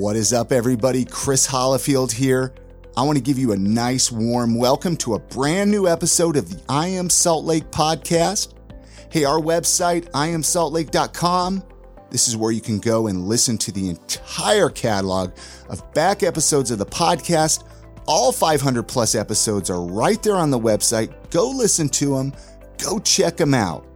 What is up, everybody? Chris Hollifield here. I want to give you a nice, warm welcome to a brand new episode of the I Am Salt Lake podcast. Hey, our website, iamsaltlake.com. This is where you can go and listen to the entire catalog of back episodes of the podcast. All 500 plus episodes are right there on the website. Go listen to them, go check them out.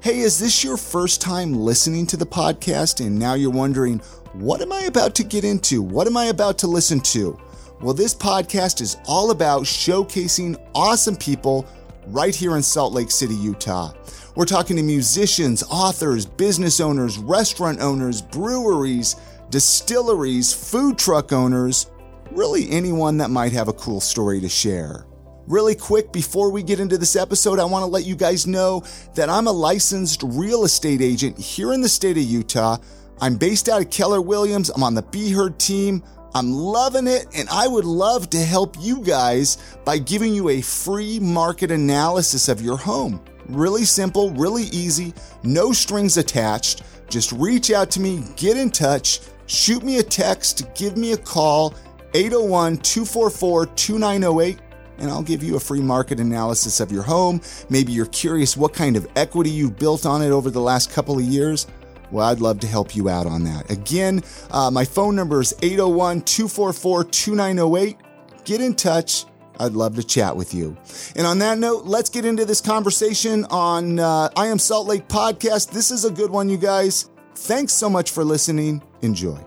Hey, is this your first time listening to the podcast and now you're wondering, what am I about to get into? What am I about to listen to? Well, this podcast is all about showcasing awesome people right here in Salt Lake City, Utah. We're talking to musicians, authors, business owners, restaurant owners, breweries, distilleries, food truck owners, really anyone that might have a cool story to share. Really quick, before we get into this episode, I want to let you guys know that I'm a licensed real estate agent here in the state of Utah. I'm based out of Keller Williams. I'm on the Be Heard team. I'm loving it, and I would love to help you guys by giving you a free market analysis of your home. Really simple, really easy, no strings attached. Just reach out to me, get in touch, shoot me a text, give me a call, 801 244 2908 and I'll give you a free market analysis of your home. Maybe you're curious what kind of equity you've built on it over the last couple of years. Well, I'd love to help you out on that. Again, uh, my phone number is 801 244 2908. Get in touch. I'd love to chat with you. And on that note, let's get into this conversation on uh, I Am Salt Lake podcast. This is a good one, you guys. Thanks so much for listening. Enjoy.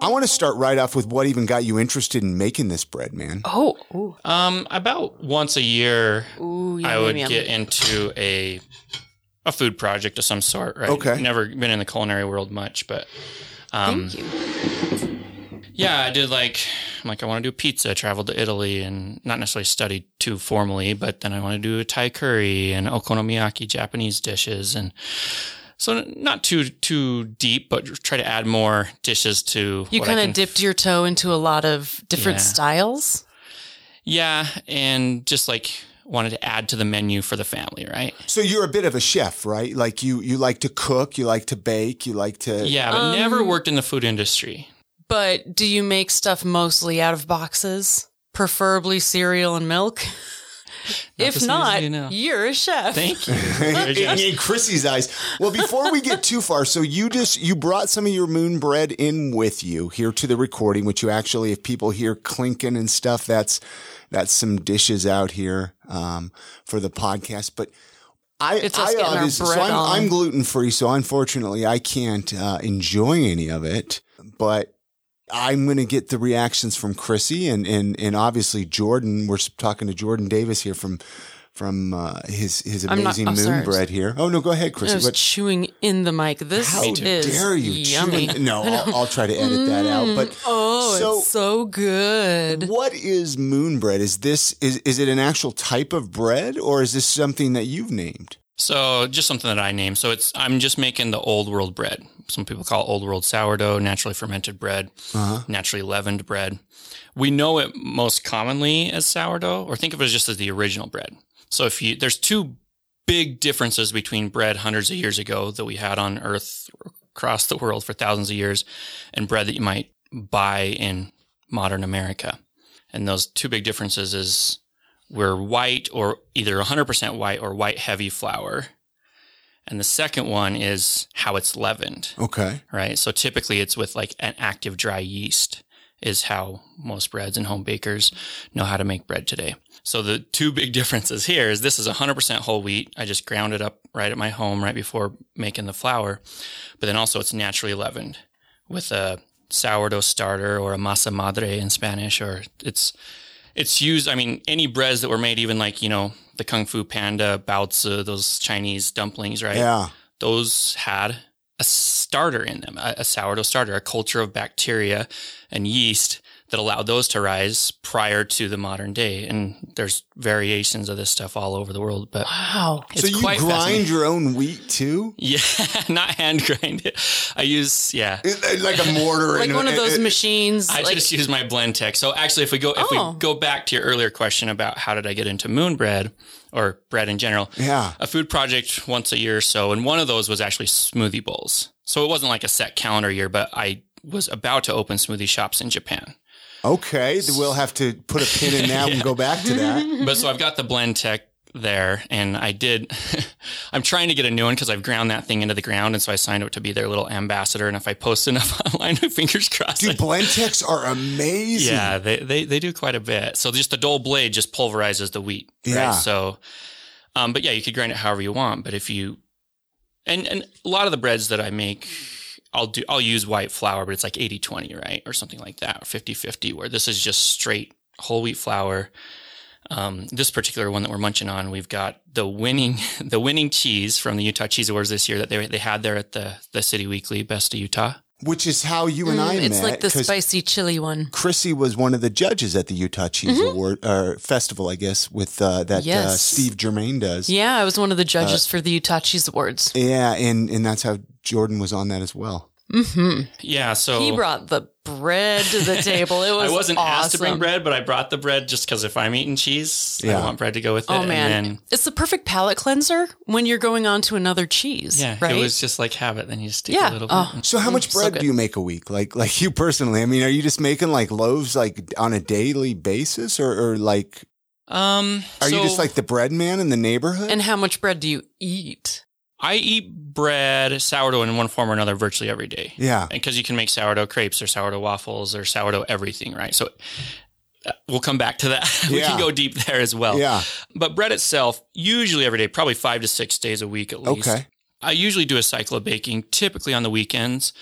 I want to start right off with what even got you interested in making this bread, man. Oh, ooh. Um, about once a year, Ooh, I yum, would yum, get into a a food project of some sort. Right. Okay. Never been in the culinary world much, but um, Thank you. yeah, I did like I'm like I want to do pizza. I traveled to Italy and not necessarily studied too formally, but then I want to do a Thai curry and okonomiyaki Japanese dishes and. So not too too deep, but try to add more dishes to. You kind of dipped your toe into a lot of different Yeah. styles. Yeah, and just like wanted to add to the menu for the family, right? So you're a bit of a chef, right? Like you you like to cook, you like to bake, you like to Yeah, but Um, never worked in the food industry. But do you make stuff mostly out of boxes? Preferably cereal and milk? Not if the same as not, you know. you're a chef. Thank you. in, in Chrissy's eyes. Well, before we get too far, so you just you brought some of your moon bread in with you here to the recording, which you actually, if people hear clinking and stuff, that's that's some dishes out here um, for the podcast. But I, It's us I getting our obviously, so I'm. I'm gluten free, so unfortunately, I can't uh, enjoy any of it. But I'm going to get the reactions from Chrissy and, and, and obviously Jordan. We're talking to Jordan Davis here from, from, uh, his, his not- amazing moon sorry. bread here. Oh, no, go ahead, I Chrissy. was What, chewing in the mic. This how is dare you? yummy. chewing- No, I'll, I'll try to edit that out. But Oh, so, it's so good. what is moon bread? Is this, is, is it an actual type of bread or is this something that you've named? So just something that I named. So it's I'm just making the old world bread. Some people call old world sourdough, naturally fermented bread, Uh-huh. naturally leavened bread. We know it most commonly as sourdough, or think of it as just as the original bread. So if you there's two big differences between bread hundreds of years ago that we had on Earth across the world for thousands of years, and bread that you might buy in modern America. And those two big differences is we're white or either 100% white or white heavy flour. And the second one is how it's leavened, Okay. right? So typically it's with like an active dry yeast is how most breads and home bakers know how to make bread today. So the two big differences here is this is 100% whole wheat. I just ground it up right at my home right before making the flour. But then also it's naturally leavened with a sourdough starter or a masa madre in Spanish or it's it's used. I mean, any breads that were made, even like you know the Kung Fu Panda, baozi, those Chinese dumplings, right? Yeah. Those had a starter in them, a, a sourdough starter, a culture of bacteria and yeast that allowed those to rise prior to the modern day. And there's variations of this stuff all over the world, but Wow. it's so you quite grind your own wheat too? Yeah, not hand grind it. I use yeah. It- Like a mortar. Like and- one of those it- machines. I like, just use my Blendtec. So actually, if we go if Oh. we go back to your earlier question about how did I get into moon bread or bread in general, Yeah. a food project once a year or so, and one of those was actually smoothie bowls. So it wasn't like a set calendar year, but I was about to open smoothie shops in Japan. Okay, we'll have to put a pin in that and go back to that. But so I've got the Blendtec there and I did, I'm trying to get a new one because I've ground that thing into the ground. And so I signed up to be their little ambassador. And if I post enough online, fingers crossed. Dude, Blendtecs are amazing. Yeah, they, they, they do quite a bit. So just the dull blade just pulverizes the wheat. Yeah. Right? So, um, but yeah, you could grind it however you want. But if you, and, and a lot of the breads that I make, I'll do, I'll use white flour, but it's like 80 20, right? Or something like that, or 50 50, where this is just straight whole wheat flour. Um, this particular one that we're munching on, we've got the winning, the winning cheese from the Utah Cheese Awards this year that they, they had there at the, the City Weekly Best of Utah. Which is how you and I Mm, it's met. like the spicy chili one. Chrissy was one of the judges at the Utah Cheese Award uh, Festival, I guess, with uh, that uh, Mm-hmm. Steve Germain does. Yeah, I was one of the Uh, judges for the Utah Cheese Awards. Yeah, and and that's how Jordan was on that as well. Yeah. So He brought the bread to the table. It was I wasn't asked to bring bread, but I brought the bread just because if I'm eating cheese, Yeah. I want bread to go with it. Oh man, And then, it's the perfect palate cleanser when you're going on to another cheese. yeah, right. it was just like habit. Then you just take Yeah. a little bit. Oh. So how much Mm, so bread do you make a week? Like like you personally? I mean, are you just making like loaves like on a daily basis, or, or like Um, are you just like the bread man in the neighborhood? and how much bread do you eat? I eat bread, sourdough in one form or another virtually every day. yeah, because you can make sourdough crepes or sourdough waffles or sourdough everything, right? So uh, we'll come back to that. we Yeah. can go deep there as well. yeah, But bread itself, usually every day, probably five to six days a week at least. okay, I usually do a cycle of baking, typically on the weekends,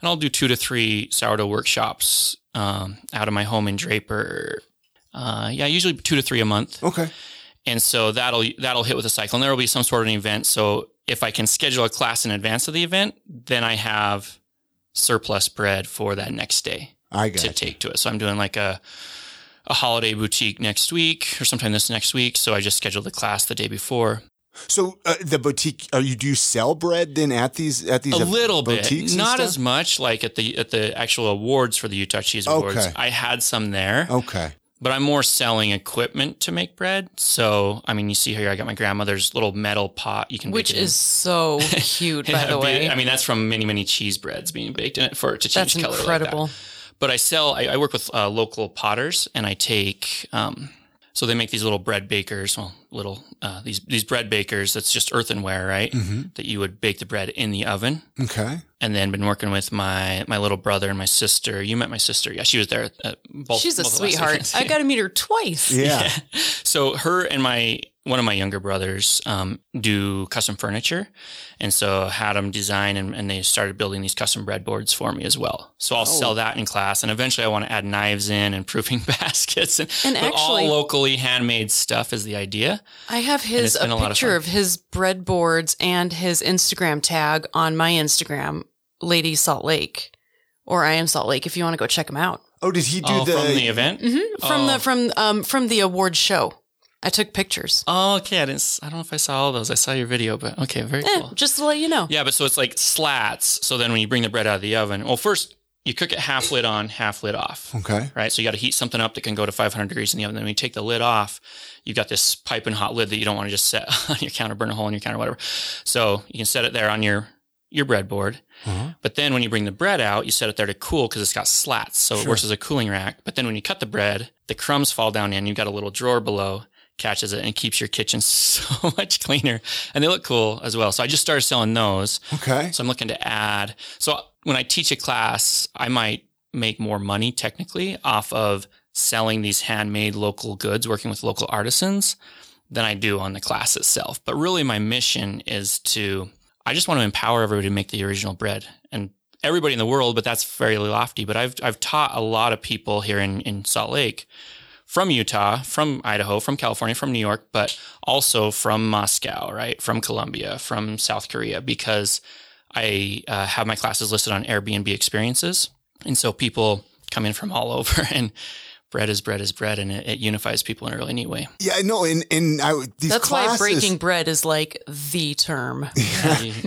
and I'll do two to three sourdough workshops um, out of my home in Draper. Uh, yeah, usually two to three a month, okay. And so that'll that'll hit with a cycle, and there will be some sort of an event. So if I can schedule a class in advance of the event, then I have surplus bread for that next day I to you. take to it. So I'm doing like a a holiday boutique next week or sometime this next week. So I just scheduled the class the day before. So uh, the boutique, are you do you sell bread then at these at these a little bit, boutiques and not as much like at the at the actual awards for the Utah Cheese Awards. Okay. I had some there, Okay, but I'm more selling equipment to make bread. So I mean, you see here, I got my grandmother's little metal pot. You can Which bake it in. is so cute, by the be- way. I mean, that's from many many cheese breads being baked in it for it to change That's color. like that. incredible. but I sell. I, I work with uh, local potters, and I take. Um, so they make these little bread bakers. Well, little uh, these these bread bakers. That's just earthenware, right? Mm-hmm. That you would bake the bread in the oven. okay. And then been working with my my little brother and my sister. You met my sister, yeah. She was there. At both, She's a both the last sweetheart. events. I got to meet her twice. Yeah. So her and my one of my younger brothers um, do custom furniture, and so had them design and, and they started building these custom breadboards for me as well. So I'll Oh. sell that in class, and eventually I want to add knives in and proofing baskets and, And actually- all locally handmade stuff is the idea. I have his a a lot of picture of, his breadboards and his Instagram tag on my Instagram, Lady Salt Lake, or I am Salt Lake. If you want to go check him out Oh, did he do Oh, the? from the event. from Oh. the from um from the award show, I took pictures. Oh, okay. I didn't. s- I don't know if I saw all those. I saw your video, but okay, very Eh, cool. just to let you know. Yeah, but so it's like slats. So then when you bring the bread out of the oven, well, first you cook it half lid on, half lid off. okay. right? So you got to heat something up that can go to 500 degrees in the oven. Then when you take the lid off, you've got this piping hot lid that you don't want to just set on your counter, burn a hole in your counter, whatever. So you can set it there on your your breadboard. Uh-huh. But then when you bring the bread out, you set it there to cool because it's got slats, so it works as a cooling rack. But then when you cut the bread, the crumbs fall down in. You've got a little drawer below, catches it, and keeps your kitchen so much cleaner. And they look cool as well. So I just started selling those. Okay. So I'm looking to add. So when I teach a class, I might make more money technically off of selling these handmade local goods, working with local artisans than I do on the class itself. But really my mission is to, I just want to empower everybody to make the original bread and everybody in the world, but that's fairly lofty. But I've, I've taught a lot of people here in, in Salt Lake from Utah, from Idaho, from California, from New York, but also from Moscow, right? From Colombia, from South Korea, because I uh, have my classes listed on Airbnb experiences. And so people come in from all over and bread is bread is bread and it, it unifies people in a really neat way. Yeah, no, and and I these That's classes, why breaking bread is like the term.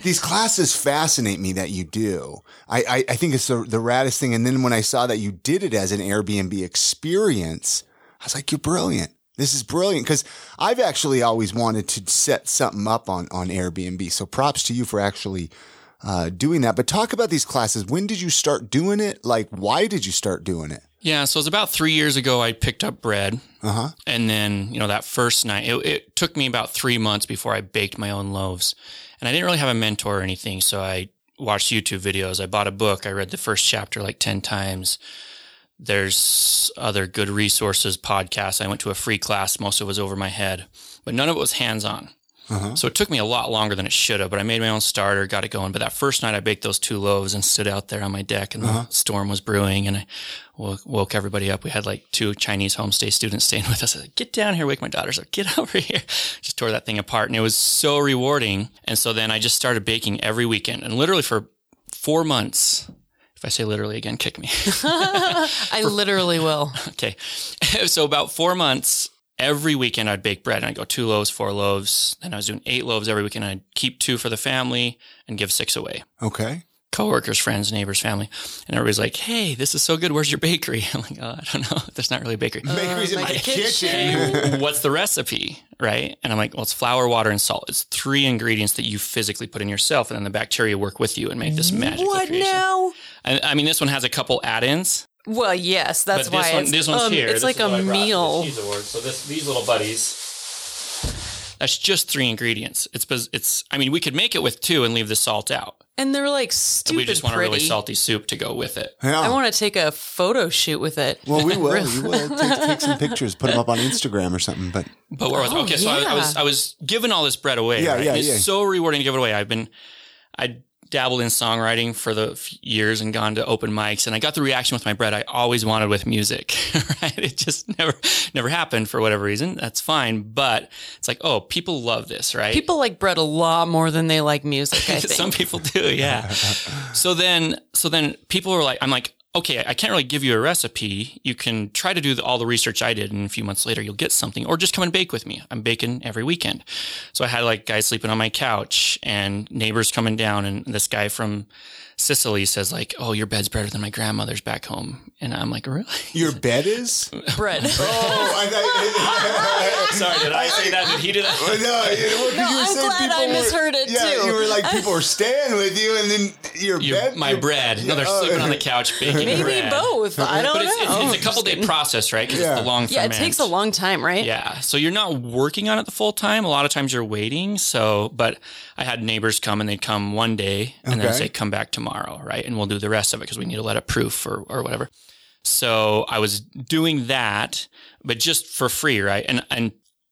these classes fascinate me that you do. I, I, I think it's the, the raddest thing. And then when I saw that you did it as an Airbnb experience, I was like, you're brilliant. This is brilliant because I've actually always wanted to set something up on, on Airbnb. So props to you for actually uh, doing that. But talk about these classes. When did you start doing it? Like, why did you start doing it? Yeah, so it was about three years ago I picked up bread. Uh huh. And then, you know, that first night, it, it took me about three months before I baked my own loaves. And I didn't really have a mentor or anything. So I watched YouTube videos. I bought a book. I read the first chapter like 10 times. There's other good resources, podcasts. I went to a free class. Most of it was over my head, but none of it was hands on. Uh-huh. So it took me a lot longer than it should have, but I made my own starter, got it going. But that first night I baked those two loaves and stood out there on my deck and Uh-huh. the storm was brewing and I woke, woke everybody up. We had like two Chinese homestay students staying with us. I said, get down here, wake my daughters up, get over here. Just tore that thing apart and it was so rewarding. And so then I just started baking every weekend and literally for four months. If I say literally again, kick me. I literally will. Okay. so about four months, every weekend I'd bake bread and I'd go two loaves, four loaves. And I was doing eight loaves every weekend. I'd keep two for the family and give six away. Okay. Coworkers, friends, neighbors, family. And everybody's like, Hey, this is so good. Where's your bakery? I'm like, oh, I don't know. There's not really a bakery. Bakery's in like my kitchen. kitchen. What's the recipe? Right. And I'm like, well, it's flour, water, and salt. It's three ingredients that you physically put in yourself. And then the bacteria work with you and make this magical What creation. now? I, I mean, this one has a couple add-ins. Well, yes, that's but this why one, it's, this one's um, here. It's This like a what a I brought for the meal. cheese award. So this, these little buddies. That's just three ingredients. It's it's. I mean, we could make it with two and leave the salt out. And they're like But stupid we just want pretty. a really salty soup to go with it. Yeah. I want to take a photo shoot with it. well, we will. Really? We will take, take some pictures, put them up on Instagram or something. But But where was Oh, okay? So I, I was. I was giving all this bread away. Yeah, right? yeah, It's yeah. so rewarding to give it away. I've been I dabbled in songwriting for the f- years and gone to open mics, and I got the reaction with my bread I always wanted with music. Right? It just never never happened for whatever reason. That's fine, but it's like oh, people love this, right? People like bread a lot more than they like music. I think. Some people do, yeah. so then, so then people are like, I'm like, okay, I can't really give you a recipe. You can try to do the, all the research I did, and a few months later, you'll get something, or just come and bake with me. I'm baking every weekend. So I had like guys sleeping on my couch and neighbors coming down, and this guy from Sicily says like, "Oh, your bed's better than my grandmother's back home," and I'm like, "Really?" your bed is? bread. Oh, I thought. Sorry, did I say that? Did he do that? Well, no, well, 'cause No, you were I'm glad I people were- misheard it, yeah, too. you were like people were staying with you, and then your Your, bed, my your- bread. No, they're Oh, sleeping on the couch baking Maybe bread. both. I don't But it's, know. it's, it's a couple day process, right? Because Yeah. it's the long yeah, it takes a long time, right? Yeah. So you're not working on it the full time. A lot of times you're waiting. So, but I had neighbors come and they'd come one day and then Okay. say, come back tomorrow. Right. And we'll do the rest of it because we need to let it proof or, or whatever. So I was doing that, but just for free. Right. And, and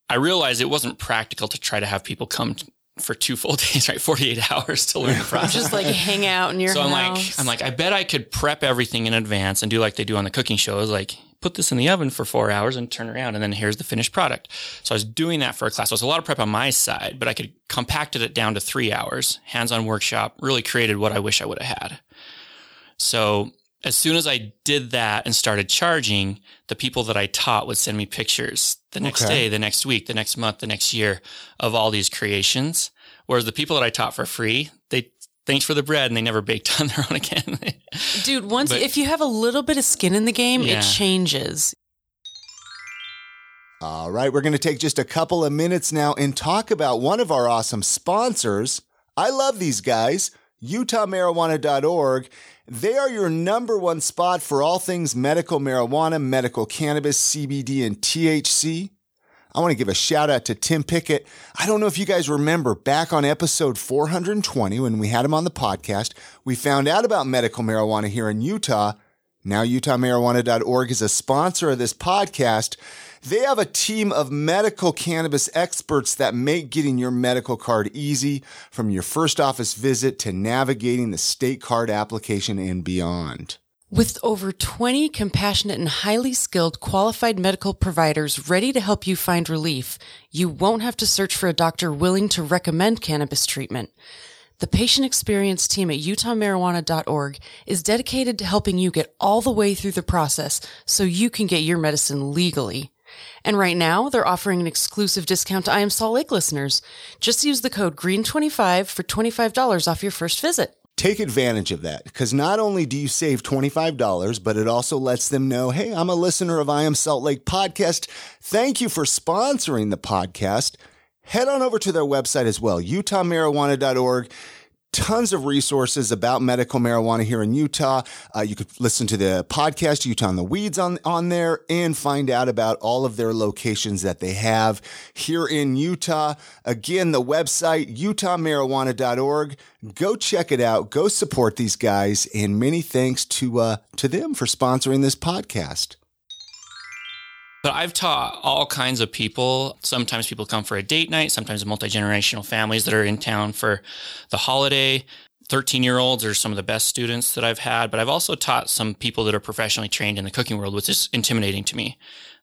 I realized it wasn't practical to try to have people come t- for two full days, right? 48 hours to learn process. Just like hang out in your So I'm like, I'm like, I bet I could prep everything in advance and do like they do on the cooking shows, like put this in the oven for four hours and turn around, and then here's the finished product. So I was doing that for a class. So it was a lot of prep on my side, but I could compacted it down to three hours, hands-on workshop, really created what I wish I would have had. So as soon as I did that and started charging, the people that I taught would send me pictures the next Okay. day, the next week, the next month, the next year of all these creations. Whereas the people that I taught for free, they thanks for the bread and they never baked on their own again. dude, once but- if you have a little bit of skin in the game, Yeah. it changes. All right, we're going to take just a couple of minutes now and talk about one of our awesome sponsors. I love these guys, UtahMarijuana.org. They are your number one spot for all things medical marijuana, medical cannabis, CBD, and THC. I want to give a shout out to Tim Pickett. I don't know if you guys remember back on episode 420 when we had him on the podcast, we found out about medical marijuana here in Utah. Now, UtahMarijuana.org is a sponsor of this podcast. They have a team of medical cannabis experts that make getting your medical card easy from your first office visit to navigating the state card application and beyond. With over 20 compassionate and highly skilled qualified medical providers ready to help you find relief, you won't have to search for a doctor willing to recommend cannabis treatment. The patient experience team at utahmarijuana.org is dedicated to helping you get all the way through the process so you can get your medicine legally. And right now, they're offering an exclusive discount to I Am Salt Lake listeners. Just use the code GREEN25 for $25 off your first visit. Take advantage of that because not only do you save $25, but it also lets them know, hey, I'm a listener of I Am Salt Lake podcast. Thank you for sponsoring the podcast. Head on over to their website as well, utahmarijuana.org. tons of resources about medical marijuana here in Utah. Uh, you could listen to the podcast Utah in the Weeds on on there and find out about all of their locations that they have here in Utah. Again, the website utahmarijuana.org. Go check it out. Go support these guys, and many thanks to uh, to them for sponsoring this podcast. But I've taught all kinds of people. Sometimes people come for a date night, sometimes multi generational families that are in town for the holiday. 13 year olds are some of the best students that I've had, but I've also taught some people that are professionally trained in the cooking world, which is intimidating to me.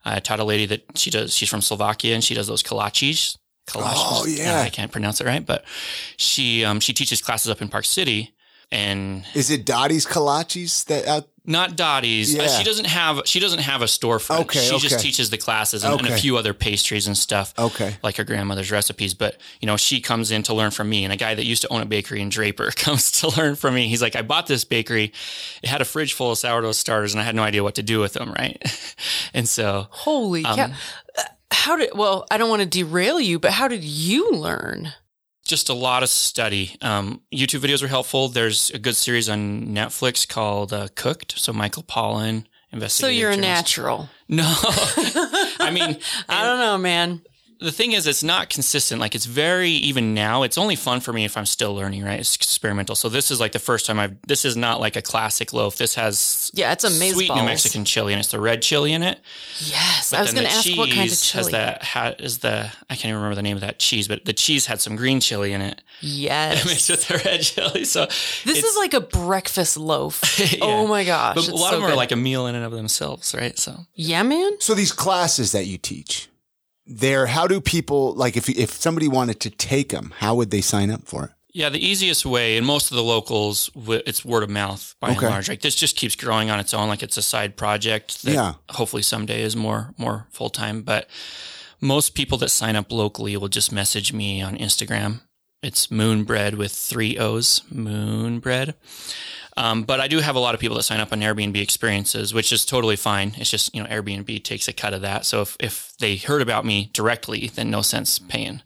I taught a lady that she does, she's from Slovakia and she does those kolaches. Kolaches. Oh, yeah. I can't pronounce it right, but she, um, she teaches classes up in Park City and is it Dottie's kolaches that out not Dottie's. Yeah. Uh, she doesn't have she doesn't have a storefront. Okay, she okay. just teaches the classes and, okay. and, a few other pastries and stuff. Okay, like her grandmother's recipes. But you know, she comes in to learn from me. And a guy that used to own a bakery in Draper comes to learn from me. He's like, I bought this bakery. It had a fridge full of sourdough starters, and I had no idea what to do with them. Right, and so holy um, cow. Uh, how did well? I don't want to derail you, but how did you learn? Just a lot of study. Um, YouTube videos are helpful. There's a good series on Netflix called uh, Cooked. So Michael Pollan So you're a natural. No, I mean, I don't know, man the thing is, it's not consistent. Like it's very even now. It's only fun for me if I'm still learning, right? It's experimental. So this is like the first time I've. This is not like a classic loaf. This has yeah, it's amazing. Sweet New Mexican chili, and it's the red chili in it. Yes, but I was going to ask what kind of chili. Has the ha, is the I can't even remember the name of that cheese, but the cheese had some green chili in it. Yes, mixed with the red chili. So this is like a breakfast loaf. yeah. Oh my gosh! But a lot so of them good. are like a meal in and of themselves, right? So yeah, man. So these classes that you teach there, how do people like if if somebody wanted to take them, how would they sign up for it? Yeah, the easiest way, and most of the locals, it's word of mouth by okay. and large. Like this just keeps growing on its own, like it's a side project that yeah. hopefully someday is more more full time. But most people that sign up locally will just message me on Instagram. It's Moonbread with three O's, Moonbread. Um, but I do have a lot of people that sign up on Airbnb experiences, which is totally fine. It's just, you know, Airbnb takes a cut of that. So if, if they heard about me directly, then no sense paying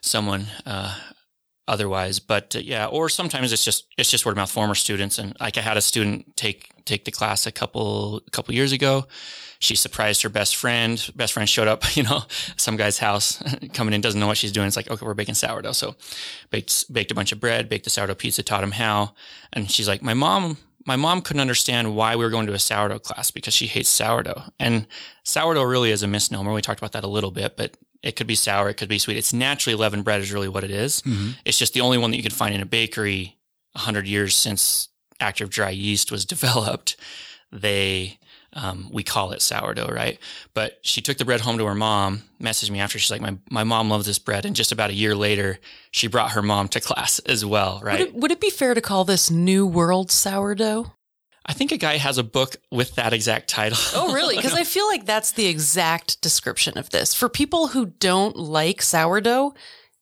someone, uh, otherwise. But uh, yeah, or sometimes it's just, it's just word of mouth former students. And like I had a student take, take the class a couple, a couple years ago she surprised her best friend. Best friend showed up, you know, some guy's house coming in, doesn't know what she's doing. It's like, okay, we're baking sourdough. So baked, baked a bunch of bread, baked the sourdough pizza, taught him how. And she's like, my mom, my mom couldn't understand why we were going to a sourdough class because she hates sourdough. And sourdough really is a misnomer. We talked about that a little bit, but it could be sour, it could be sweet. It's naturally leavened bread is really what it is. Mm-hmm. It's just the only one that you can find in a bakery 100 years since active dry yeast was developed. They um, we call it sourdough, right? But she took the bread home to her mom, messaged me after. She's like, my, my mom loves this bread. And just about a year later, she brought her mom to class as well, right? Would it, would it be fair to call this New World sourdough? I think a guy has a book with that exact title. Oh, really? Because I feel like that's the exact description of this. For people who don't like sourdough,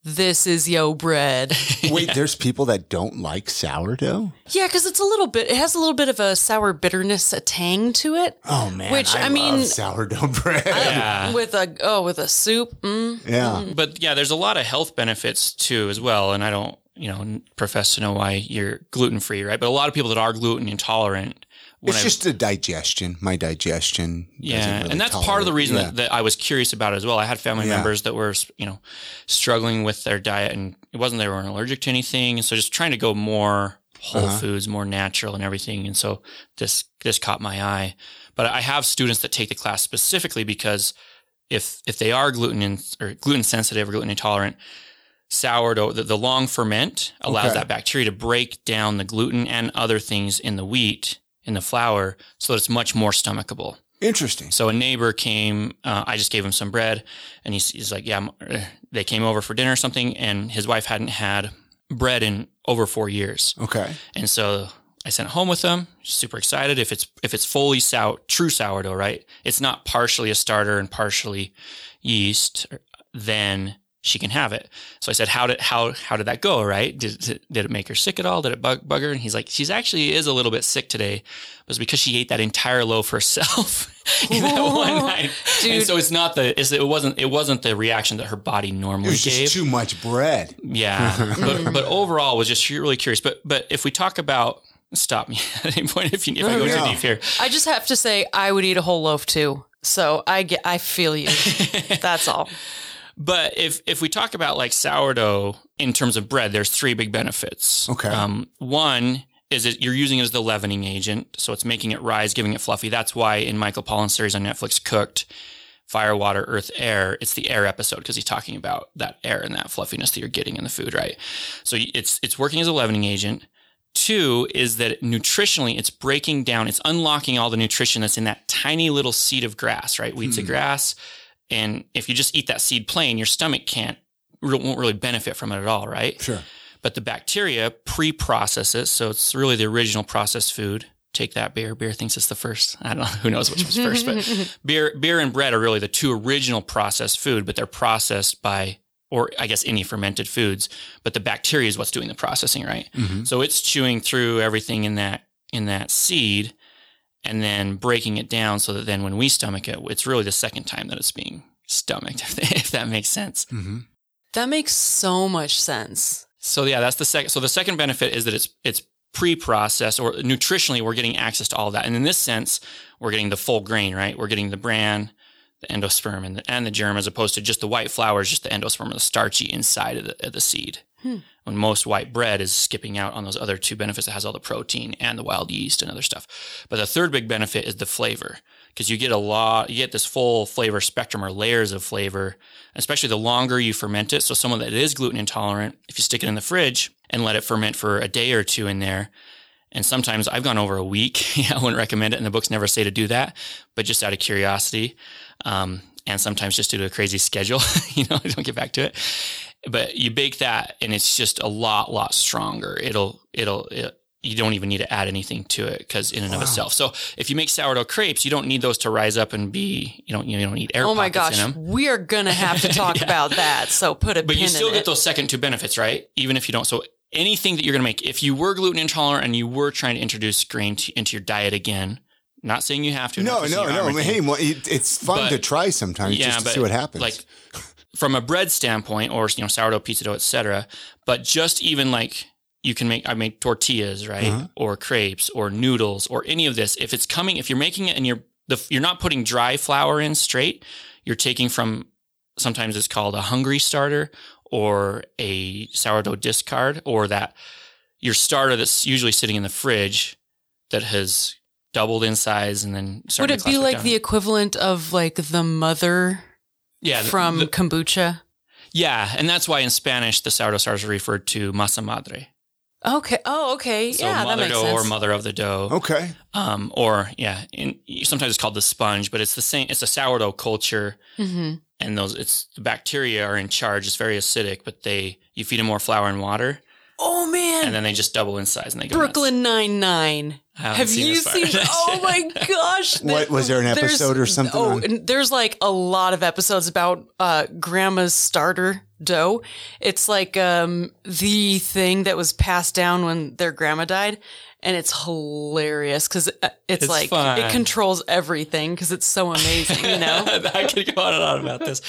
this is yo bread. Wait, yeah. there's people that don't like sourdough? Yeah, because it's a little bit, it has a little bit of a sour bitterness, a tang to it. Oh man. Which I, I mean, sourdough bread. Yeah. With a, oh, with a soup. Mm, yeah. Mm. But yeah, there's a lot of health benefits too, as well. And I don't, you know, profess to know why you're gluten free, right? But a lot of people that are gluten intolerant it's just a digestion. My digestion. Yeah, really and that's part of the reason yeah. that, that, I was curious about it as well. I had family yeah. members that were, you know, struggling with their diet, and it wasn't they weren't allergic to anything, so just trying to go more whole uh-huh. foods, more natural, and everything. And so this this caught my eye. But I have students that take the class specifically because if if they are gluten in, or gluten sensitive or gluten intolerant, sourdough, the, the long ferment allows okay. that bacteria to break down the gluten and other things in the wheat in the flour so that it's much more stomachable. Interesting. So a neighbor came, uh, I just gave him some bread and he's, he's like, yeah, uh, they came over for dinner or something and his wife hadn't had bread in over four years. Okay. And so I sent it home with them. Super excited. If it's, if it's fully sour, true sourdough, right? It's not partially a starter and partially yeast. Then she can have it. So I said, how did how how did that go? Right? Did did it make her sick at all? Did it bug, bug her? And he's like, she's actually is a little bit sick today. It was because she ate that entire loaf herself in that one night. Dude. And so it's not the it's, it wasn't it wasn't the reaction that her body It normally was gave. just too much bread. Yeah, but but overall was just really curious. But but if we talk about stop me at any point if you if I go No. too deep here. I just have to say I would eat a whole loaf too. So I get I feel you. That's all. But if if we talk about like sourdough in terms of bread, there's three big benefits. Okay. Um, one is that you're using it as the leavening agent, so it's making it rise, giving it fluffy. That's why in Michael Pollan's series on Netflix, Cooked, Fire, Water, Earth, Air, it's the air episode because he's talking about that air and that fluffiness that you're getting in the food, right? So it's it's working as a leavening agent. Two is that nutritionally, it's breaking down, it's unlocking all the nutrition that's in that tiny little seed of grass, right? Weeds of grass. And if you just eat that seed plain, your stomach can't, won't really benefit from it at all, right? Sure. But the bacteria pre-process it, so it's really the original processed food. Take that beer. Beer thinks it's the first. I don't know. Who knows which was first? But beer, beer and bread are really the two original processed food, but they're processed by, or I guess any fermented foods. But the bacteria is what's doing the processing, right? Mm-hmm. So it's chewing through everything in that in that seed, and then breaking it down so that then when we stomach it, it's really the second time that it's being stomached. If, if that makes sense. Mm-hmm. That makes so much sense. So yeah, that's the second. So the second benefit is that it's it's pre-processed or nutritionally we're getting access to all that, and in this sense, we're getting the full grain, right? We're getting the bran, the endosperm, and the, and the germ, as opposed to just the white flour is just the endosperm or the starchy inside of the, of the seed. Hmm. When most white bread is skipping out on those other two benefits, it has all the protein and the wild yeast and other stuff. But the third big benefit is the flavor because you get a lot, you get this full flavor spectrum or layers of flavor, especially the longer you ferment it. So someone that is gluten intolerant, if you stick it in the fridge and let it ferment for a day or two in there, and sometimes I've gone over a week. I wouldn't recommend it, and the books never say to do that, but just out of curiosity, um, and sometimes just due to a crazy schedule, you know, I don't get back to it. But you bake that, and it's just a lot, lot stronger. It'll, it'll, it, you don't even need to add anything to it because in and of itself. So if you make sourdough crepes, you don't need those to rise up and be, you don't, you don't need air Oh my gosh, we are gonna have to talk about that. So put a But you still get it. those second two benefits, right? Even if you don't. So anything that you're going to make, if you were gluten intolerant and you were trying to introduce grain to, into your diet again, not saying you have to. No, no, no. I mean, hey, well, it, it's fun But- to try sometimes just to see what happens. Like from a bread standpoint, or you know, sourdough, pizza dough, etc. But just even like you can make, I make tortillas, right, Uh-huh. or crepes, or noodles, or any of this. If it's coming, if you're making it and you're the, you're not putting dry flour in straight, you're taking from. Sometimes it's called a hungry starter or a sourdough discard, or that your starter that's usually sitting in the fridge that has doubled in size and then Would it be like down. the equivalent of like the mother yeah from the- kombucha? Yeah, and that's why in Spanish the sourdough starters are referred to masa madre. Okay. Oh, okay. So yeah, that makes dough sense. or mother of the dough. okay. Um, or yeah, in, sometimes it's called the sponge, but it's the same. It's a sourdough culture, hmm and those it's the bacteria are in charge. It's very acidic, but they you feed them more flour and water, Oh man, and then they just double in size and they go. Brooklyn Nine Nine. Haven't seen you this seen? Oh my gosh! What- was there an episode or something Oh, on- there's like a lot of episodes about uh, grandma's starter dough. It's like um, the thing that was passed down when their grandma died, and it's hilarious because it's, It's like fun. it controls everything because it's so amazing. You know? I could go on and on about this,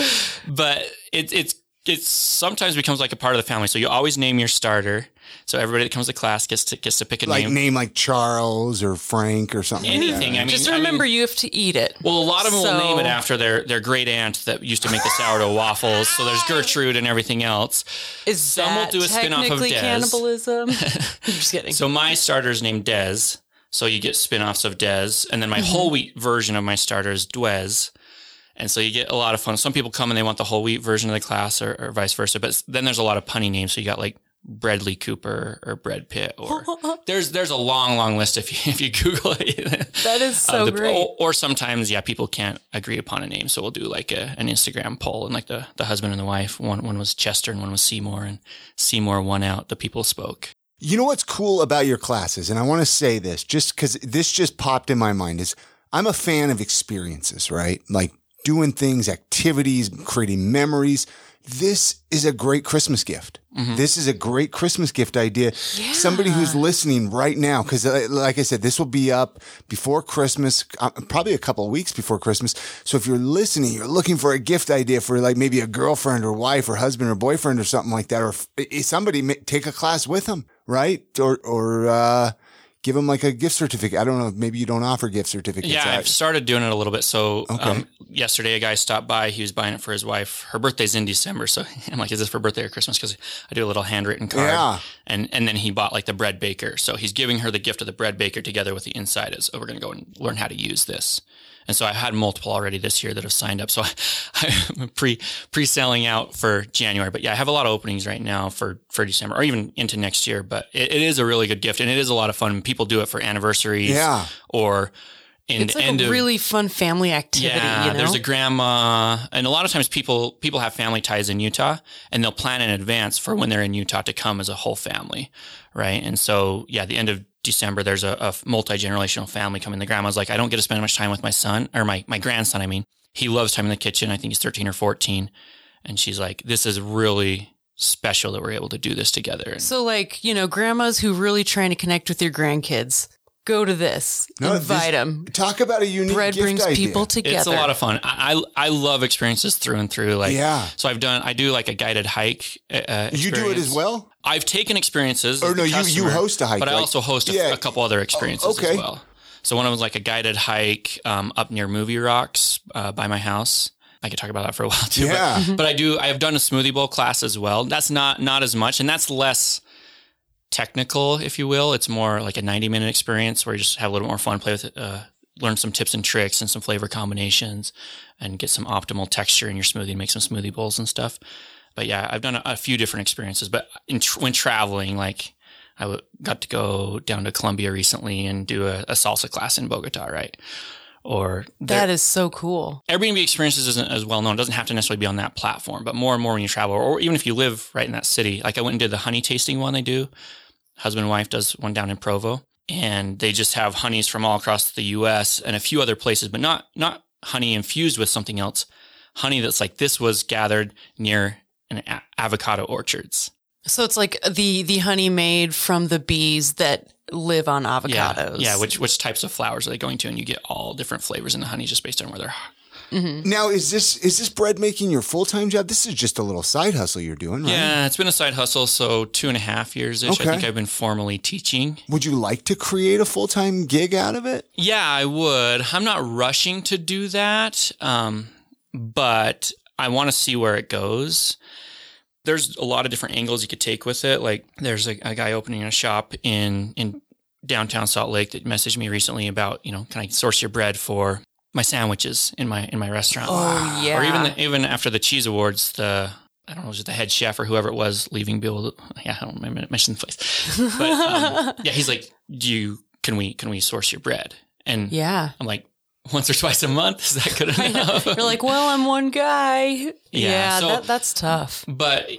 but it, it's it's sometimes becomes like a part of the family. So you always name your starter. So everybody that comes to class gets to gets to pick a Like name. name like Charles or Frank or something. like Anything. that. I mean, Just I mean- remember, you have to eat it. Well, a lot of them So- will name it after their their great aunt that used to make the sourdough waffles. So there's Gertrude and everything else. Is Some will do a spin-off of technically Des. cannibalism? I'm just kidding. So my starter is named Des. So you get spin-offs of Des, and then my Mm-hmm. whole wheat version of my starter is Dwez. And so you get a lot of fun. Some people come and they want the whole wheat version of the class, or, or vice versa. But then there's a lot of punny names. So you got like Bradley Cooper or Brad Pitt, or there's there's a long, long list if you if you Google it. that is so Uh, the- great. Or, or sometimes, yeah, people can't agree upon a name, so we'll do like a, an Instagram poll, and like the the husband and the wife. One one was Chester, and one was Seymour, and Seymour won out. The people spoke. You know what's cool about your classes, and I want to say this just because this just popped in my mind is I'm a fan of experiences, right? Like doing things, activities, creating memories. this is a great Christmas gift. Mm-hmm. This is a great Christmas gift idea. Somebody who's listening right now, because like I said, this will be up before Christmas, uh, probably a couple of weeks before Christmas. So if you're listening, you're looking for a gift idea for like maybe a girlfriend or wife or husband or boyfriend or something like that, or somebody take a class with them, right? Or or uh, give them like a gift certificate. I don't know. Maybe you don't offer gift certificates. Yeah, I've started doing it a little bit. So Okay. um, yesterday, a guy stopped by. He was buying it for his wife. Her birthday's in December, so I'm like, "Is this for birthday or Christmas?" Because I do a little handwritten card. Yeah. And and then he bought like the bread baker. So he's giving her the gift of the bread baker together with the inside. Is oh, we're going to go and learn how to use this. And so I had multiple already this year that have signed up. So I, I'm pre pre selling out for January. But yeah, I have a lot of openings right now for for December or even into next year. But it, it is a really good gift and it is a lot of fun. People do it for anniversaries. Yeah. Or in It's like end a of really fun family activity. yeah, you know? there's a grandma, and a lot of times people people have family ties in Utah, and they'll plan in advance for when they're in Utah to come as a whole family, right? And so, yeah, the end of December, there's a, a multi generational family coming. The grandma's like, I don't get to spend much time with my son or my my grandson. I mean, he loves time in the kitchen. I think he's 13 or 14, and she's like, this is really special that we're able to do this together. And So, like, you know, grandmas who really trying to connect with your grandkids, go to this, No, invite them. Talk about a unique Bread gift brings idea. people together. It's a lot of fun. I, I I love experiences through and through. Like, Yeah. So I've done. I do like a guided hike. Uh, You do it as well. I've taken experiences. Or as no, the you- you host a hike, but I also host a, yeah. a couple other experiences okay. as well. So one of them was like a guided hike um, up near Movie Rocks uh, by my house. I could talk about that for a while too. Yeah. But, but I do. I have done a smoothie bowl class as well. That's not not as much, and that's less technical, if you will. It's more like a ninety minute experience where you just have a little more fun, play with it, uh, learn some tips and tricks and some flavor combinations, and get some optimal texture in your smoothie and make some smoothie bowls and stuff. But yeah, I've done a, a few different experiences. But tr- when traveling, like I w- got to go down to Colombia recently and do a, a salsa class in Bogota, right? Or That is so cool. Airbnb experiences isn't as well known. It doesn't have to necessarily be on that platform, but more and more when you travel, or even if you live right in that city. Like I went and did the honey tasting one they do. Husband and wife does one down in Provo, and they just have honeys from all across the U.S. and a few other places, but not not honey infused with something else. Honey that's like this was gathered near an a- avocado orchards. So it's like the the honey made from the bees that live on avocados. yeah. Which which types of flowers are they going to? And you get all different flavors in the honey just based on where they're Now, is this is this bread making your full time job? This is just a little side hustle you're doing, right? Yeah, it's been a side hustle. So two and a half years ish. Okay. I think I've been formally teaching. Would you like to create a full time gig out of it? Yeah, I would. I'm not rushing to do that, um, but I want to see where it goes. There's a lot of different angles you could take with it. Like, there's a, a guy opening a shop in in downtown Salt Lake that messaged me recently about, you know, can I source your bread for my sandwiches in my in my restaurant? Oh yeah. Or even the, even after the cheese awards, the I don't know, was it the head chef or whoever it was leaving Bill? Yeah, I don't remember mention the place, but um, yeah, he's like, "Do you can we can we source your bread?" And yeah. I'm like, once or twice a month is that good enough? You're like, well, I'm one guy. Yeah, so- that, that's tough. but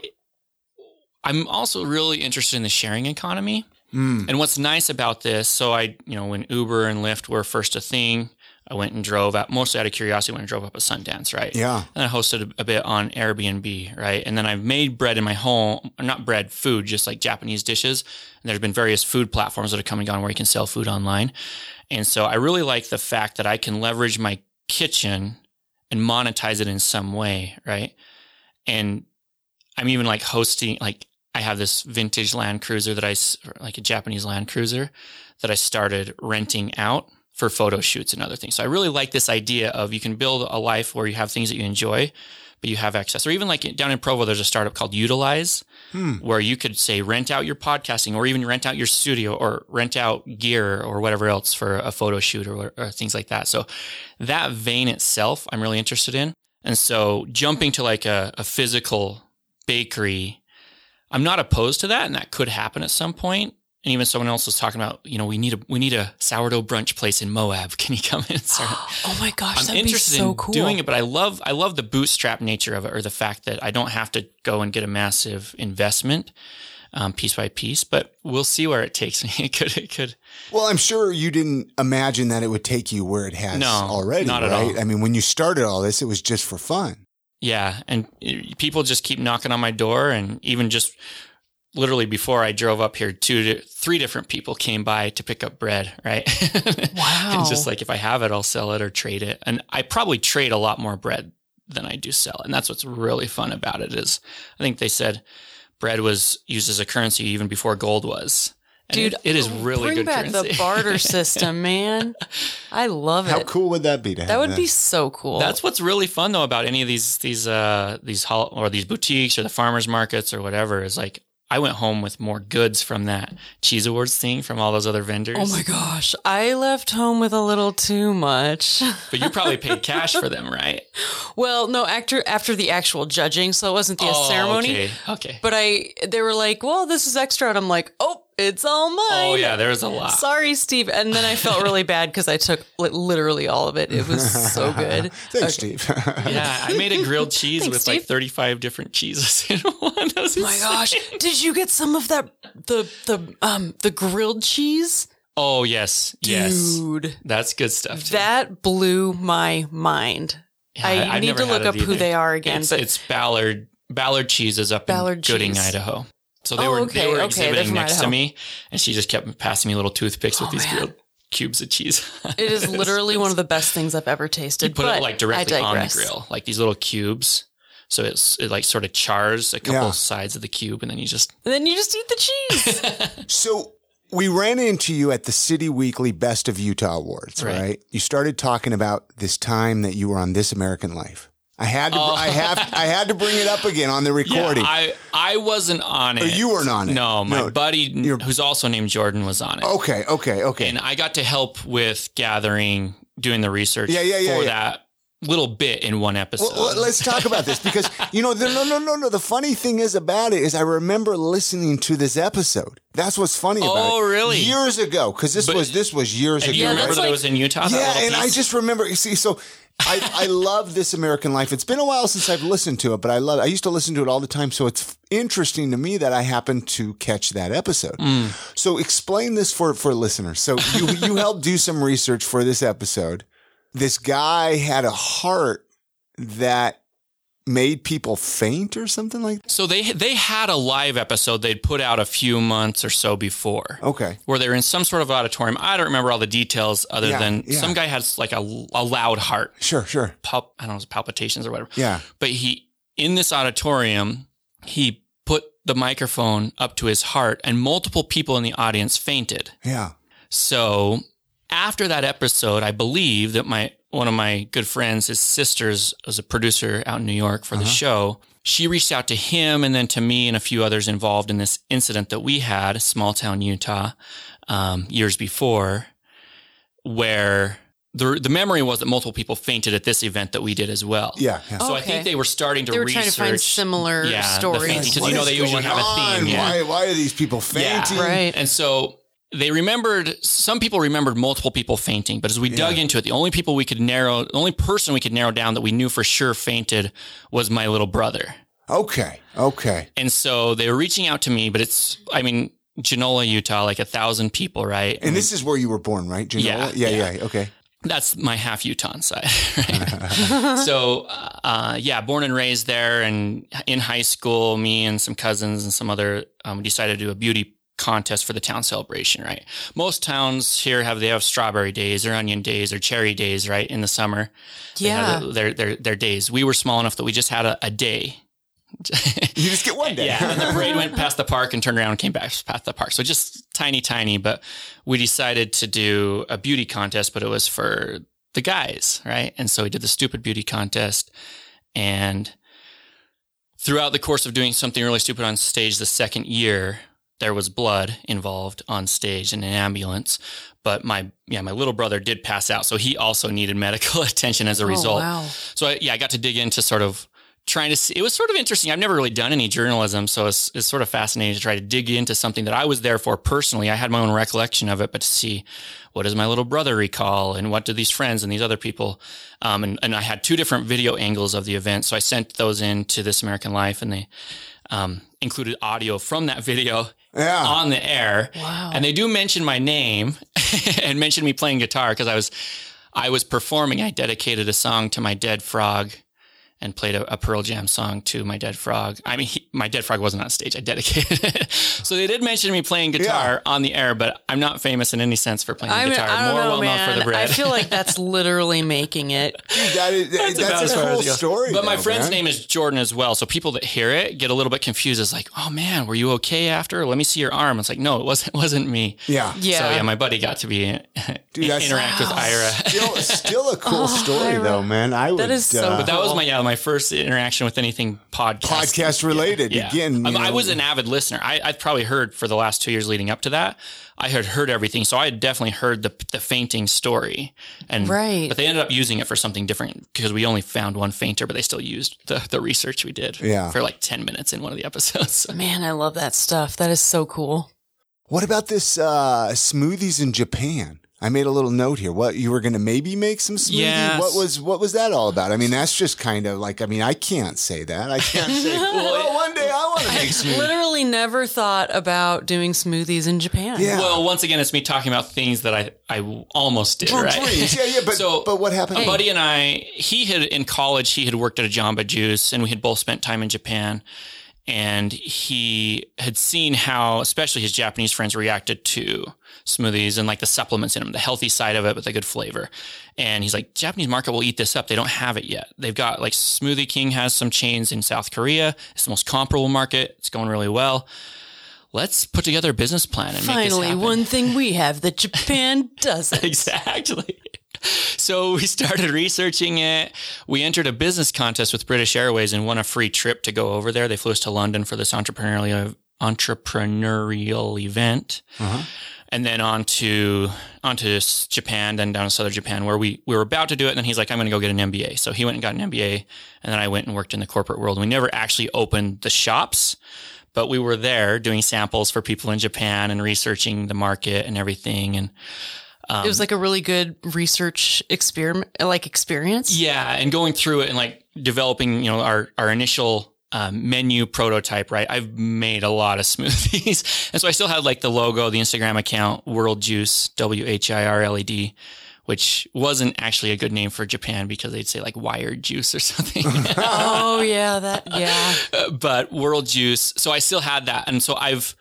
I'm also really interested in the sharing economy. Mm. And what's nice about this, so I, you know, when Uber and Lyft were first a thing, I went and drove out, mostly out of curiosity, when I drove up a Sundance, right? Yeah. And I hosted a, a bit on Airbnb, right? And then I've made bread in my home, not bread, food, just like Japanese dishes. And there's been various food platforms that have come and gone where you can sell food online. And so I really like the fact that I can leverage my kitchen and monetize it in some way, right? And I'm even like hosting, like I have this vintage Land Cruiser that I, like a Japanese Land Cruiser that I started renting out for photo shoots and other things. So I really like this idea of you can build a life where you have things that you enjoy, but you have access. Or even like down in Provo, there's a startup called Utilize hmm. where you could say rent out your podcasting or even rent out your studio or rent out gear or whatever else for a photo shoot or, or things like that. So that vein itself, I'm really interested in. And so jumping to like a, a physical bakery, I'm not opposed to that. And that could happen at some point. And even someone else was talking about, you know, we need a we need a sourdough brunch place in Moab. Can you come in? and start? Oh my gosh, I'm that'd interested be so in cool. doing it, but I love I love the bootstrap nature of it, or the fact that I don't have to go and get a massive investment um, piece by piece. But we'll see where it takes me. It could it could Well, I'm sure you didn't imagine that it would take you where it has No, already. not at right? all. I mean, when you started all this, it was just for fun. Yeah, and people just keep knocking on my door, and even just literally before I drove up here, two, to, three different people came by to pick up bread. Right? Wow. and just like if I have it, I'll sell it or trade it, and I probably trade a lot more bread than I do sell, and that's what's really fun about it. Is I think they said bread was used as a currency even before gold was. And Dude, it- it is really Bring good back currency. the barter system, man. I love it. How cool would that be to have That would be so cool. That's what's really fun though about any of these these uh these hol- or these boutiques or the farmers markets or whatever is like I went home with more goods from that cheese awards thing from all those other vendors. Oh my gosh. I left home with a little too much. But you probably paid cash for them, right? Well, no, after after the actual judging, so it wasn't the Oh, ceremony. Okay. Okay. But I they were like, "Well, this is extra." And I'm like, "Oh, it's all mine." oh yeah, there was a lot. Sorry, Steve. And then I felt really bad because I took li- literally all of it. It was so good. Thanks, Steve. Yeah, I made a grilled cheese Thanks, with like 35 different cheeses in one. That was Oh my gosh. Did you get some of that the the um the grilled cheese? Oh yes, yes, Dude. that's good stuff. Too. That blew my mind. Yeah, I I've need to look up it who they are again, It's, but it's Ballard Ballard cheese is up Ballard in Gooding, cheese. Idaho. So they Oh, were okay, they were exhibiting from next to Idaho. me, and she just kept passing me little toothpicks with Oh, these man. grilled cubes of cheese. it is literally one of the best things I've ever tasted. You put but it like directly on the grill, like these little cubes. So it's it like sort of chars a couple Yeah. sides of the cube, and then you just And then you just eat the cheese. So we ran into you at the City Weekly Best of Utah Awards, right? Right. You started talking about this time that you were on This American Life. I had to, I have, I had to bring it up again on the recording. Oh. Yeah, I I wasn't on oh, it. Or you weren't on it. No, my No, buddy, who's also named Jordan, was on it. okay, okay, okay. and I got to help with gathering, doing the research Yeah, yeah, yeah, for yeah. that little bit in one episode. Well, let's talk about this because you know, the, no, no, no, no. The funny thing is about it is I remember listening to this episode. That's what's funny oh, about it. Oh, really? Years ago, because this But- was this was years ago. you remember that's that it like- was in Utah? Yeah, and I just remember. you See, so I I love this American Life. It's been a while since I've listened to it, but I love. I used to listen to it all the time, so it's interesting to me that I happened to catch that episode. Mm. So explain this for for listeners. So you you helped do some research for this episode. This guy had a heart that made people faint or something like that. So they they had a live episode they'd put out a few months or so before. Okay. Where they were in some sort of auditorium. I don't remember all the details other Yeah, than yeah. some guy has like a, a loud heart, Sure, sure. pulp, I don't know, it palpitations or whatever. Yeah. But he, in this auditorium, he put the microphone up to his heart and multiple people in the audience fainted. Yeah. So after that episode, I believe that my one of my good friends, his sisters, was a producer out in New York for the show. She reached out to him and then to me and a few others involved in this incident that we had, small town Utah, um, years before, where the the memory was that multiple people fainted at this event that we did as well. Yeah. yeah. So I think they were starting to They were research. trying to find similar yeah, stories. because What you know they usually going have a theme. Yeah. Why, why are these people Yeah. fainting? Right. And so they remembered, some people remembered multiple people fainting, but as we dug into it, the only people we could narrow, the only person we could narrow down that we knew for sure fainted was my little brother. Okay. Okay. And so they were reaching out to me, but it's, I mean, Genola, Utah, like a thousand people, right? And this is where you were born, right? Genola? Yeah, Yeah. yeah. Yeah. Okay. that's my half Utah side. Right? so, uh, yeah, born and raised there, and in high school, me and some cousins and some other um, decided to do a beauty contest for the town celebration. Right, most towns here have they have strawberry days or onion days or cherry days. Right in the summer, yeah, They have Yeah. their their their days. We were small enough that we just had a, a day. You just get one day. Yeah, and the parade went past the park and turned around and came back past the park. So just tiny, tiny. But we decided to do a beauty contest, but it was for the guys, right? And so we did the stupid beauty contest. And throughout the course of doing something really stupid on stage the second year, there was blood involved on stage in an ambulance. But my yeah, my little brother did pass out, so he also needed medical attention as a Oh, result. wow. So I, yeah, I got to dig into sort of trying to see. It was sort of interesting. I've never really done any journalism, so it's, it's sort of fascinating to try to dig into something that I was there for personally. I had my own recollection of it, but to see what does my little brother recall and what do these friends and these other people. Um, and, and I had two different video angles of the event, so I sent those in to This American Life, and they um, included audio from that video Yeah. on the air. Wow. And they do mention my name and mention me playing guitar because I was I was performing. I dedicated a song to my dead frog and played a, a Pearl Jam song to my dead frog. I mean, he, my dead frog wasn't on stage. I dedicated it. so they did mention me playing guitar Yeah. on the air, but I'm not famous in any sense for playing I mean, guitar. I don't More know, well known for the bread. I feel like that's literally making it. Dude, that is, that's, about a far cool as it goes. story. But my friend's man. name is Jordan as well. So people that hear it get a little bit confused. It's like, oh man, were you okay after? Let me see your arm. It's like, no, it wasn't. It wasn't me. Yeah. Yeah. So yeah, my buddy got to be Dude, that's- interact with Ira. Still, still a cool story Oh, Ira. though, man. I would. That is so uh, But that was my yeah my first interaction with anything podcast. podcast related. Yeah. Again, I, I was an avid listener. I, I'd probably heard for the last two years leading up to that. I had heard everything, so I had definitely heard the the fainting story. And Right. but they ended up using it for something different because we only found one fainter, but they still used the the research we did. Yeah. for like ten minutes in one of the episodes. Man, I love that stuff. That is so cool. What about this uh, smoothies in Japan? I made a little note here. What you were going to maybe make some smoothie? Yes. What was what was that all about? I mean, that's just kind of like I mean, I can't say that. I can't say. well, one day I want to make smoothies. Literally never thought about doing smoothies in Japan. Yeah. Well, once again, it's me talking about things that I I almost did. For right? dreams. Yeah, yeah. But So, but what happened? A buddy and I, he had in college, he had worked at a Jamba Juice, and we had both spent time in Japan. And he had seen how, especially his Japanese friends, reacted to smoothies and like the supplements in them, the healthy side of it with a good flavor. And he's like, Japanese market will eat this up. They don't have it yet. They've got like Smoothie King has some chains in South Korea. It's the most comparable market. It's going really well. Let's put together a business plan and make this Finally, one thing we have that Japan doesn't. exactly. So we started researching it. We entered a business contest with British Airways and won a free trip to go over there. They flew us to London for this entrepreneurial entrepreneurial event. Uh-huh. And then on to on to Japan, then down to southern Japan, where we, we were about to do it. And then he's like, I'm going to go get an MBA. So he went and got an MBA. And then I went and worked in the corporate world. We never actually opened the shops, but we were there doing samples for people in Japan and researching the market and everything. And um, it was like a really good research experiment, like experience. Yeah, and going through it and like developing, you know, our our initial um, menu prototype. Right, I've made a lot of smoothies, and so I still had like the logo, the Instagram account, Whirled Juice, W H I R L E D. Which wasn't actually a good name for Japan because they'd say like wired juice or something. Oh yeah, that yeah. but Whirled Juice. So I still had that. And so I've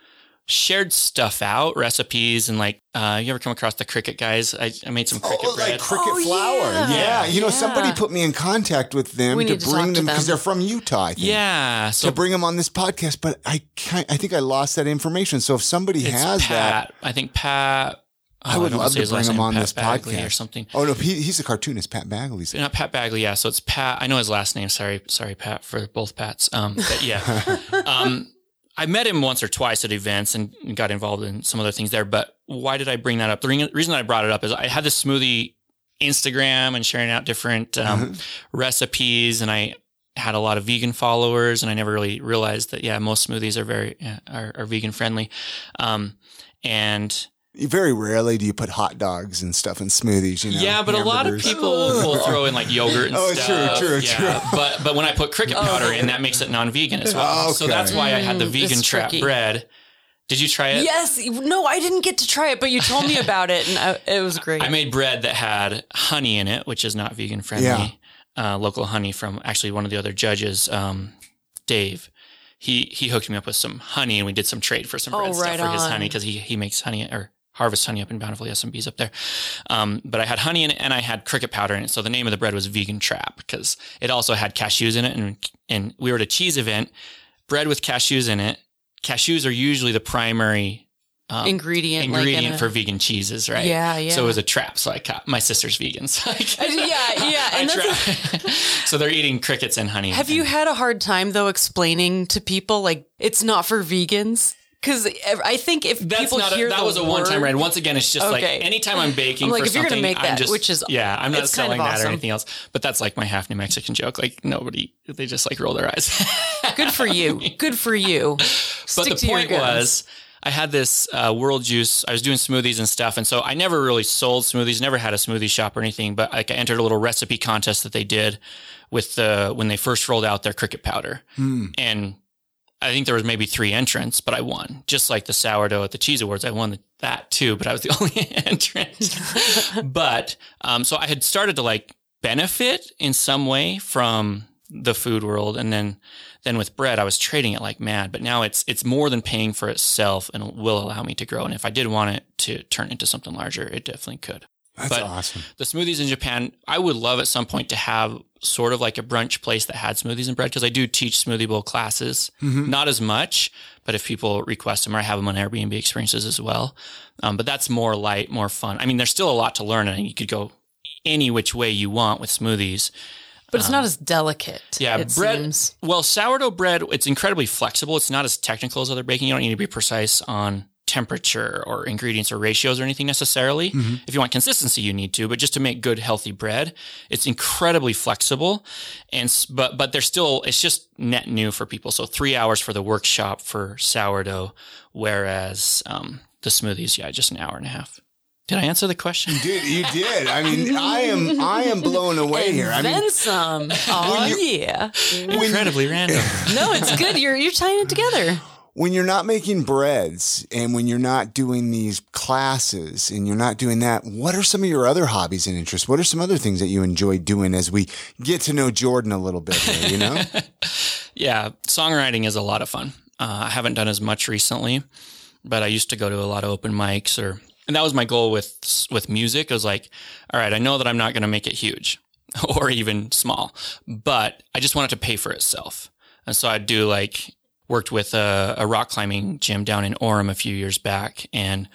shared stuff out, recipes, and like, uh, you ever come across the cricket guys? I, I made some cricket Oh, bread. like cricket Oh, flour. yeah. Yeah. You know, Yeah. somebody put me in contact with them We to need to talk bring to them because they're from Utah. I think. yeah. So to bring them on this podcast, but I can't, I think I lost that information. So if somebody It's has that, I think Pat. I oh, would don't love to bring him on Pat this Bagley podcast or something. Oh no, he, he's a cartoonist, Pat Bagley's. Not Pat Bagley, yeah. So it's Pat. I know his last name. Sorry, sorry, Pat, for both Pats. Um, but yeah, um, I met him once or twice at events and got involved in some other things there. But why did I bring that up? The re- reason I brought it up is I had this smoothie Instagram and sharing out different um, recipes, and I had a lot of vegan followers, and I never really realized that yeah, most smoothies are very are, are vegan friendly, um, and Very rarely do you put hot dogs and stuff in smoothies. You know, yeah, but a lot of people will throw in like yogurt and stuff. Oh, stuff. true, true, yeah. true. But but when I put cricket powder in, that makes it non-vegan as well. So Okay. that's why I had the Mm, vegan it's trap tricky. bread. Did you try it? Yes, no, I didn't get to try it, but you told me about it, and I, it was great. I made bread that had honey in it, which is not vegan friendly. Yeah. Uh, local honey from actually one of the other judges, um, Dave. He he hooked me up with some honey, and we did some trade for some Oh, bread stuff right for his honey because he he makes honey or harvest honey up in bountifully has some bees up there. Um, but I had honey in it, and I had cricket powder in it. So the name of the bread was Vegan Trap because it also had cashews in it, and and we were at a cheese event, bread with cashews in it. Cashews are usually the primary um, ingredient, like, ingredient in a- for vegan cheeses, right? Yeah, yeah. So it was a trap. So I caught my sister's vegans. So yeah, yeah, and tried. so they're eating crickets and honey. Have you had a hard time though explaining to people like it's not for vegans? Because I think if That's people not a, hear that the was a one time word- ride. Once again, it's just Okay. like anytime I'm baking I'm like, for if you're gonna something, make I'm that, just, which is- yeah, I'm not it's kind selling of that or anything else. But that's like my half New Mexican joke. Like nobody, they just like roll their eyes. Good for you. Good for you. But Stick the to point was, I had this uh, Whirled Juice. I was doing smoothies and stuff, and so I never really sold smoothies. Never had a smoothie shop or anything. But like I entered a little recipe contest that they did with the when they first rolled out their cricket powder, and I think there was maybe three entrants, but I won. Just like the sourdough at the cheese awards, I won that too, but I was the only entrant. but um, so I had started to like benefit in some way from the food world, and then then with bread, I was trading it like mad. But now it's it's more than paying for itself, and will allow me to grow. And if I did want it to turn into something larger, it definitely could. That's But- awesome. The smoothies in Japan, I would love at some point to have sort of like a brunch place that had smoothies and bread because I do teach smoothie bowl classes, Mm-hmm. not as much, but if people request them or I have them on Airbnb experiences as well. Um, but that's more light, more fun. I mean, there's still a lot to learn and you could go any which way you want with smoothies. But it's not as delicate. Yeah, it bread. seems. Well, sourdough bread, it's incredibly flexible. It's not as technical as other baking. You don't need to be precise on temperature or ingredients or ratios or anything necessarily. If you want consistency, you need to, but just to make good, healthy bread, it's incredibly flexible. And, but, but they're still, it's just net new for people. So three hours for the workshop for sourdough, whereas, um, the smoothies, yeah, just an hour and a half. Did I answer the question? You did. you did. I mean, I am I am blown away And here. I then mean, some. Oh yeah. Incredibly random. No, it's good. You're you're tying it together. When you're not making breads and when you're not doing these classes and you're not doing that, what are some of your other hobbies and interests? What are some other things that you enjoy doing as we get to know Jordan a little bit here, you know? Yeah, songwriting is a lot of fun. Uh, I haven't done as much recently, but I used to go to a lot of open mics or, and that was my goal with, with music. I was like, all right, I know that I'm not going to make it huge or even small, but I just want it to pay for itself. And so I'd do like, worked with a, a rock climbing gym down in Orem a few years back and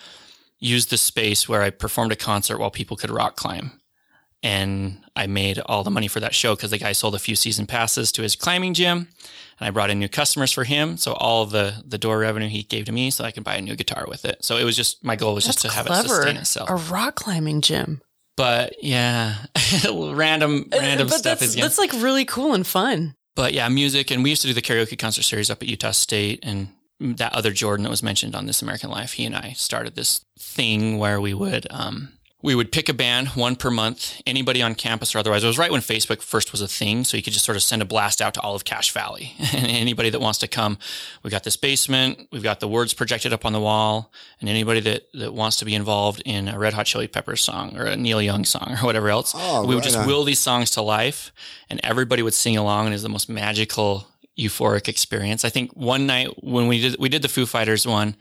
used the space where I performed a concert while people could rock climb and I made all the money for that show because the guy sold a few season passes to his climbing gym, and I brought in new customers for him. So all the the door revenue he gave to me, so I could buy a new guitar with it. So it was just my goal was just to That's have it sustain itself. A rock climbing gym. But yeah, random random but stuff that's, is. that's like really cool and fun. But yeah, music, and we used to do the karaoke concert series up at Utah State, and that other Jordan that was mentioned on This American Life, he and I started this thing where we would um, we would pick a band, one per month, anybody on campus or otherwise. It was right when Facebook first was a thing, so you could just sort of send a blast out to all of Cache Valley, and anybody that wants to come. We got this basement, we've got the words projected up on the wall, and anybody that that wants to be involved in a Red Hot Chili Peppers song or a Neil Young song or whatever else, Oh, we would right just on. will these songs to life, and everybody would sing along, and it was the most magical, euphoric experience. I think one night when we did we did the Foo Fighters one,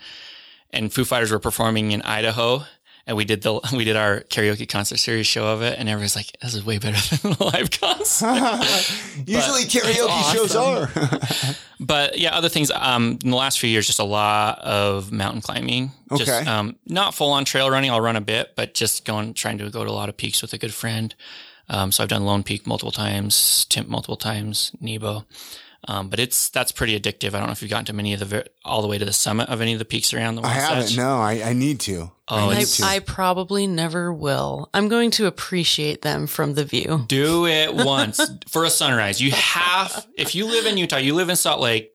and Foo Fighters were performing in Idaho. And we did the we did our karaoke concert series show of it, and everyone's like, "This is way better than the live concert." Usually karaoke shows are. But yeah, other things. Um, in the last few years, just a lot of mountain climbing. Just, Okay. um, not full on trail running. I'll run a bit, but just going, trying to go to a lot of peaks with a good friend. Um, so I've done Lone Peak multiple times, Timp multiple times, Nebo. Um, but it's that's pretty addictive. I don't know if you've gotten to many of the ver- all the way to the summit of any of the peaks around the world. I haven't. No, I, I need to. Oh, I need I, to. I probably never will. I'm going to appreciate them from the view. Do it once for a sunrise. You have, if you live in Utah, you live in Salt Lake,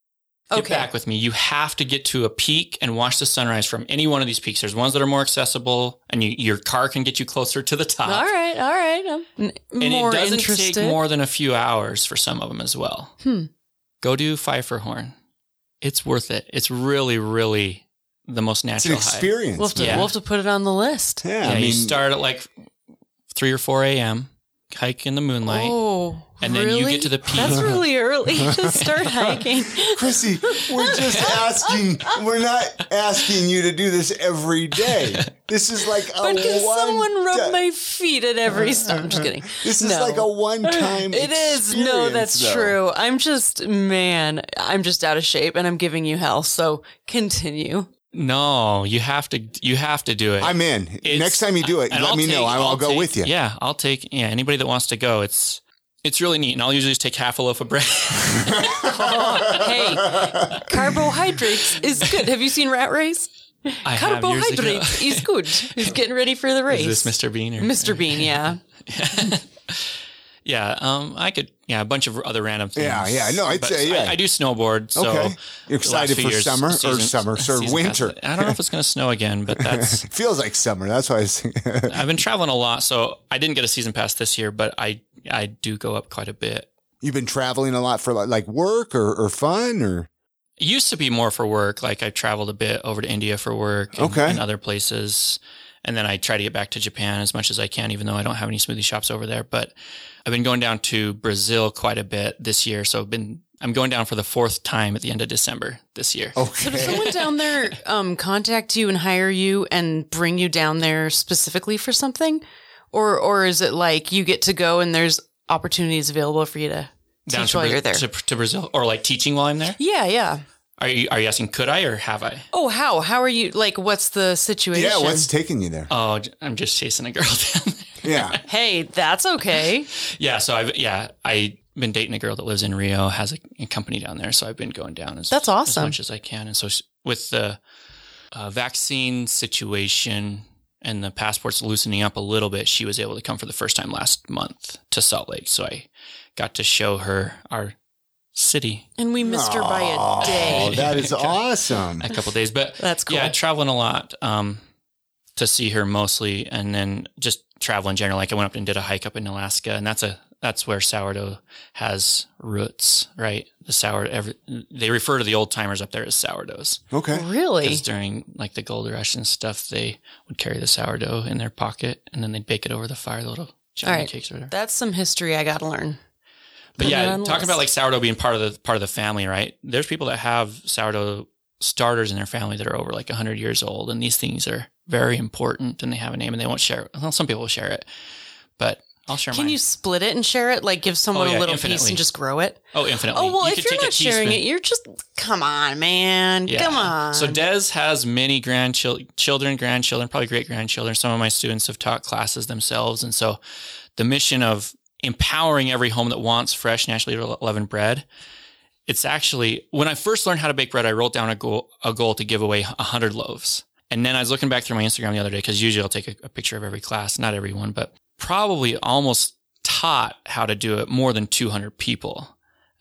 get Okay. back with me. You have to get to a peak and watch the sunrise from any one of these peaks. There's ones that are more accessible and you, your car can get you closer to the top. All right, all right. I'm n- And more it doesn't interested. take more than a few hours for some of them as well. Hmm. Go do Pfeifferhorn. It's worth it. It's really, really the most it's an natural hike. experience. We'll have, to, Yeah. we'll have to put it on the list. Yeah, Yeah, I mean, you start at like 3 or 4 a.m., hike in the moonlight. Oh, And then you get to the peak. That's really early to start hiking. Chrissy, we're just asking. We're not asking you to do this every day. This is like a But can one. someone rub ti- my feet at every stop? I'm just kidding. This is No. like a one-time. It is. No, that's though. true. I'm just, man, I'm just out of shape and I'm giving you hell. So continue. No, you have to. You have to do it. I'm in. It's- Next time you do it, let I'll me know. I'll, I'll go take- with you. Yeah, I'll take. Yeah, anybody that wants to go, it's it's really neat. And I'll usually just take half a loaf of bread. Oh, hey, carbohydrates is good. Have you seen Rat Race? I have. Carbohydrates is good. He's getting ready for the race. Is this Mr. Bean or Mr. Bean, yeah. Yeah, um, I could. Yeah, a bunch of other random things. Yeah, yeah, no, I'd But say, yeah. I, I do snowboard. So Okay. You're excited for years, summer or summer, sir, winter? pass- I don't know if it's going to snow again, but that's. It feels like summer. That's why I was. I've been traveling a lot, so I didn't get a season pass this year, but I I do go up quite a bit. You've been traveling a lot for like, like work or, or fun or. It used to be more for work. Like I traveled a bit over to India for work and, Okay. and other places. And then I try to get back to Japan as much as I can, even though I don't have any smoothie shops over there. But I've been going down to Brazil quite a bit this year. So I've been, I'm going down for the fourth time at the end of December this year. Okay. So does someone down there um, contact you and hire you and bring you down there specifically for something, or or is it like you get to go and there's opportunities available for you to down teach to, while Bra- you're there? To, to Brazil or like teaching while I'm there. yeah, yeah. Are you, are you asking, could I or have I? Oh, how how are you? Like, what's the situation? Yeah, what's taking you there? Oh, I'm just chasing a girl down there. Yeah. Hey, that's okay. Yeah. So I've, yeah, I've been dating a girl that lives in Rio, has a, a company down there. So I've been going down as, That's awesome. as much as I can. And so with the uh, vaccine situation and the passports loosening up a little bit, she was able to come for the first time last month to Salt Lake. So I got to show her our city And we missed her by a Oh, day. that is awesome. a couple days, but That's cool. yeah, traveling a lot um, to see her mostly, and then just travel in general. Like I went up and did a hike up in Alaska, and that's a that's where sourdough has roots, right? The sour, every, they refer to the old timers up there as sourdoughs Okay. Really? because during like the gold rush and stuff, they would carry the sourdough in their pocket, and then they'd bake it over the fire, the little Johnny right. cakes or whatever. That's some history I got to learn. But yeah, talking about like sourdough being part of the part of the family, right? There's people that have sourdough starters in their family that are over like 100 years old, and these things are very important, and they have a name, and they won't share it. Well, some people will share it, but I'll share Can mine. you split it and share it? Like give someone Oh, yeah, a little piece and just grow it? oh, infinitely. Oh well, You if you're not sharing it, you're just come on, man. Yeah. Come on. So Des has many grandchildren, grandchildren, probably great grandchildren. Some of my students have taught classes themselves, and so the mission of empowering every home that wants fresh, naturally leavened bread. It's actually when I first learned how to bake bread, I wrote down a goal, a goal to give away hundred loaves. And then I was looking back through my Instagram the other day because usually I'll take a, a picture of every class, not everyone, but probably almost taught how to do it more than 200 people.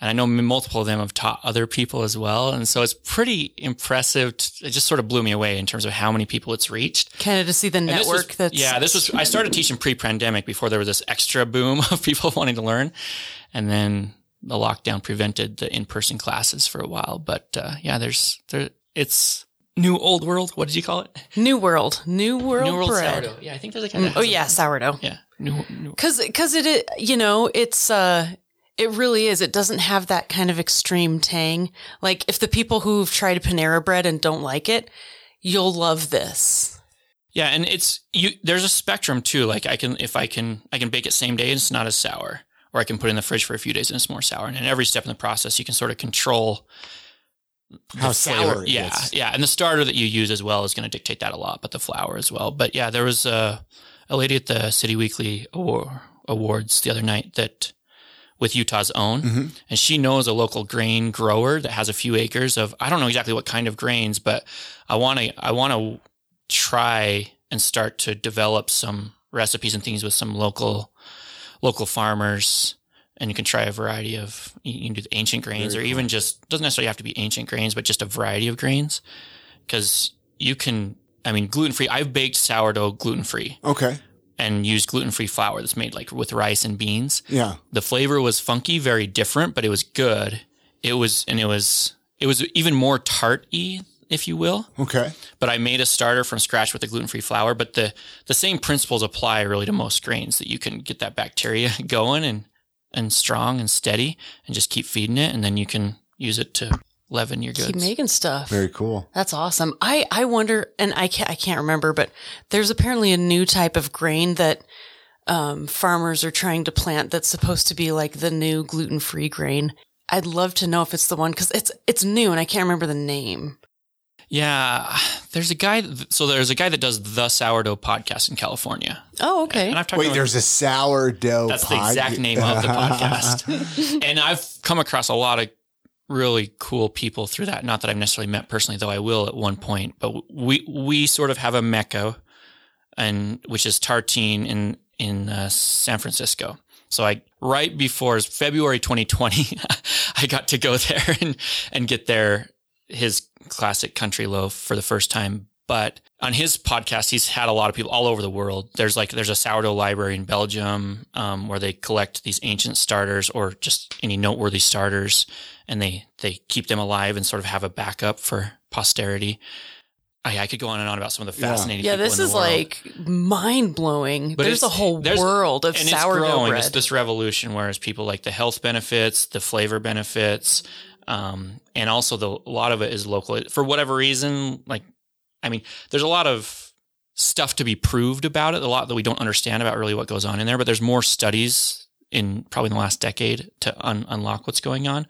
And I know multiple of them have taught other people as well. And so it's pretty impressive. To, it just sort of blew me away in terms of how many people it's reached. kind of to see the And this was- network that's yeah, this was, I started teaching pre pandemic before there was this extra boom of people wanting to learn. And then the lockdown prevented the in person classes for a while. But uh, yeah, there's, there, it's new old world. What did you call it? New World, New World, new world bread. sourdough. Yeah, I think there's a kind Mm, of. oh yeah, sourdough. Yeah. New, new, Cause, cause it, you know, it's, uh, it really is. It doesn't have that kind of extreme tang. Like if the people who've tried Panera bread and don't like it, you'll love this. Yeah, and it's you. There's a spectrum too. Like I can, if I can, I can bake it same day and it's not as sour, or I can put it in the fridge for a few days and it's more sour. And in every step in the process, you can sort of control the How sour it Yeah, is. yeah, and the starter that you use as well is going to dictate that a lot, but the flour as well. But yeah, there was a a lady at the City Weekly Awards the other night that with Utah's own, Mm-hmm. and she knows a local grain grower that has a few acres of I don't know exactly what kind of grains, but I want to I want to try and start to develop some recipes and things with some local local farmers. And you can try a variety of you can do the ancient grains Very or even just doesn't necessarily have to be ancient grains but just a variety of grains. Because you can i mean gluten-free i've baked sourdough gluten-free. Okay. And used gluten-free flour that's made like with rice and beans Yeah. the flavor was funky very different but it was good it was and it was it was even more tart-y if you will Okay. but I made a starter from scratch with the gluten-free flour. But the the same principles apply really to most grains that you can get that bacteria going and and strong and steady, and just keep feeding it, and then you can use it to leaven your goods. Keep making stuff. Very cool. That's awesome. I, I wonder, and I can't, I can't remember, but there's apparently a new type of grain that um, farmers are trying to plant that's supposed to be like the new gluten free grain. I'd love to know if it's the one because it's it's new and I can't remember the name. yeah, there's a guy. So there's a guy that does the sourdough podcast in California, Oh, okay. and I've talked Wait, about there's a sourdough. That's the exact name of the podcast. and I've come across a lot of really cool people through that. Not that I've necessarily met personally, though I will at one point. But we we sort of have a mecca, and which is Tartine in in uh, San Francisco. So I right before February 2020, I got to go there and and get there his classic country loaf for the first time. But on his podcast, he's had a lot of people all over the world. There's like there's a sourdough library in Belgium um, where they collect these ancient starters or just any noteworthy starters, and they they keep them alive and sort of have a backup for posterity. I, I could go on and on about some of the fascinating. Yeah, people this in the is world. like mind blowing. But There's a whole there's- world of and sourdough it's growing. bread. It's this revolution, whereas people like the health benefits, the flavor benefits, um, and also the a lot of it is local. For whatever reason, like I mean, there's a lot of stuff to be proved about it. A lot that we don't understand about really what goes on in there. But there's more studies in probably in the last decade to un- unlock what's going on.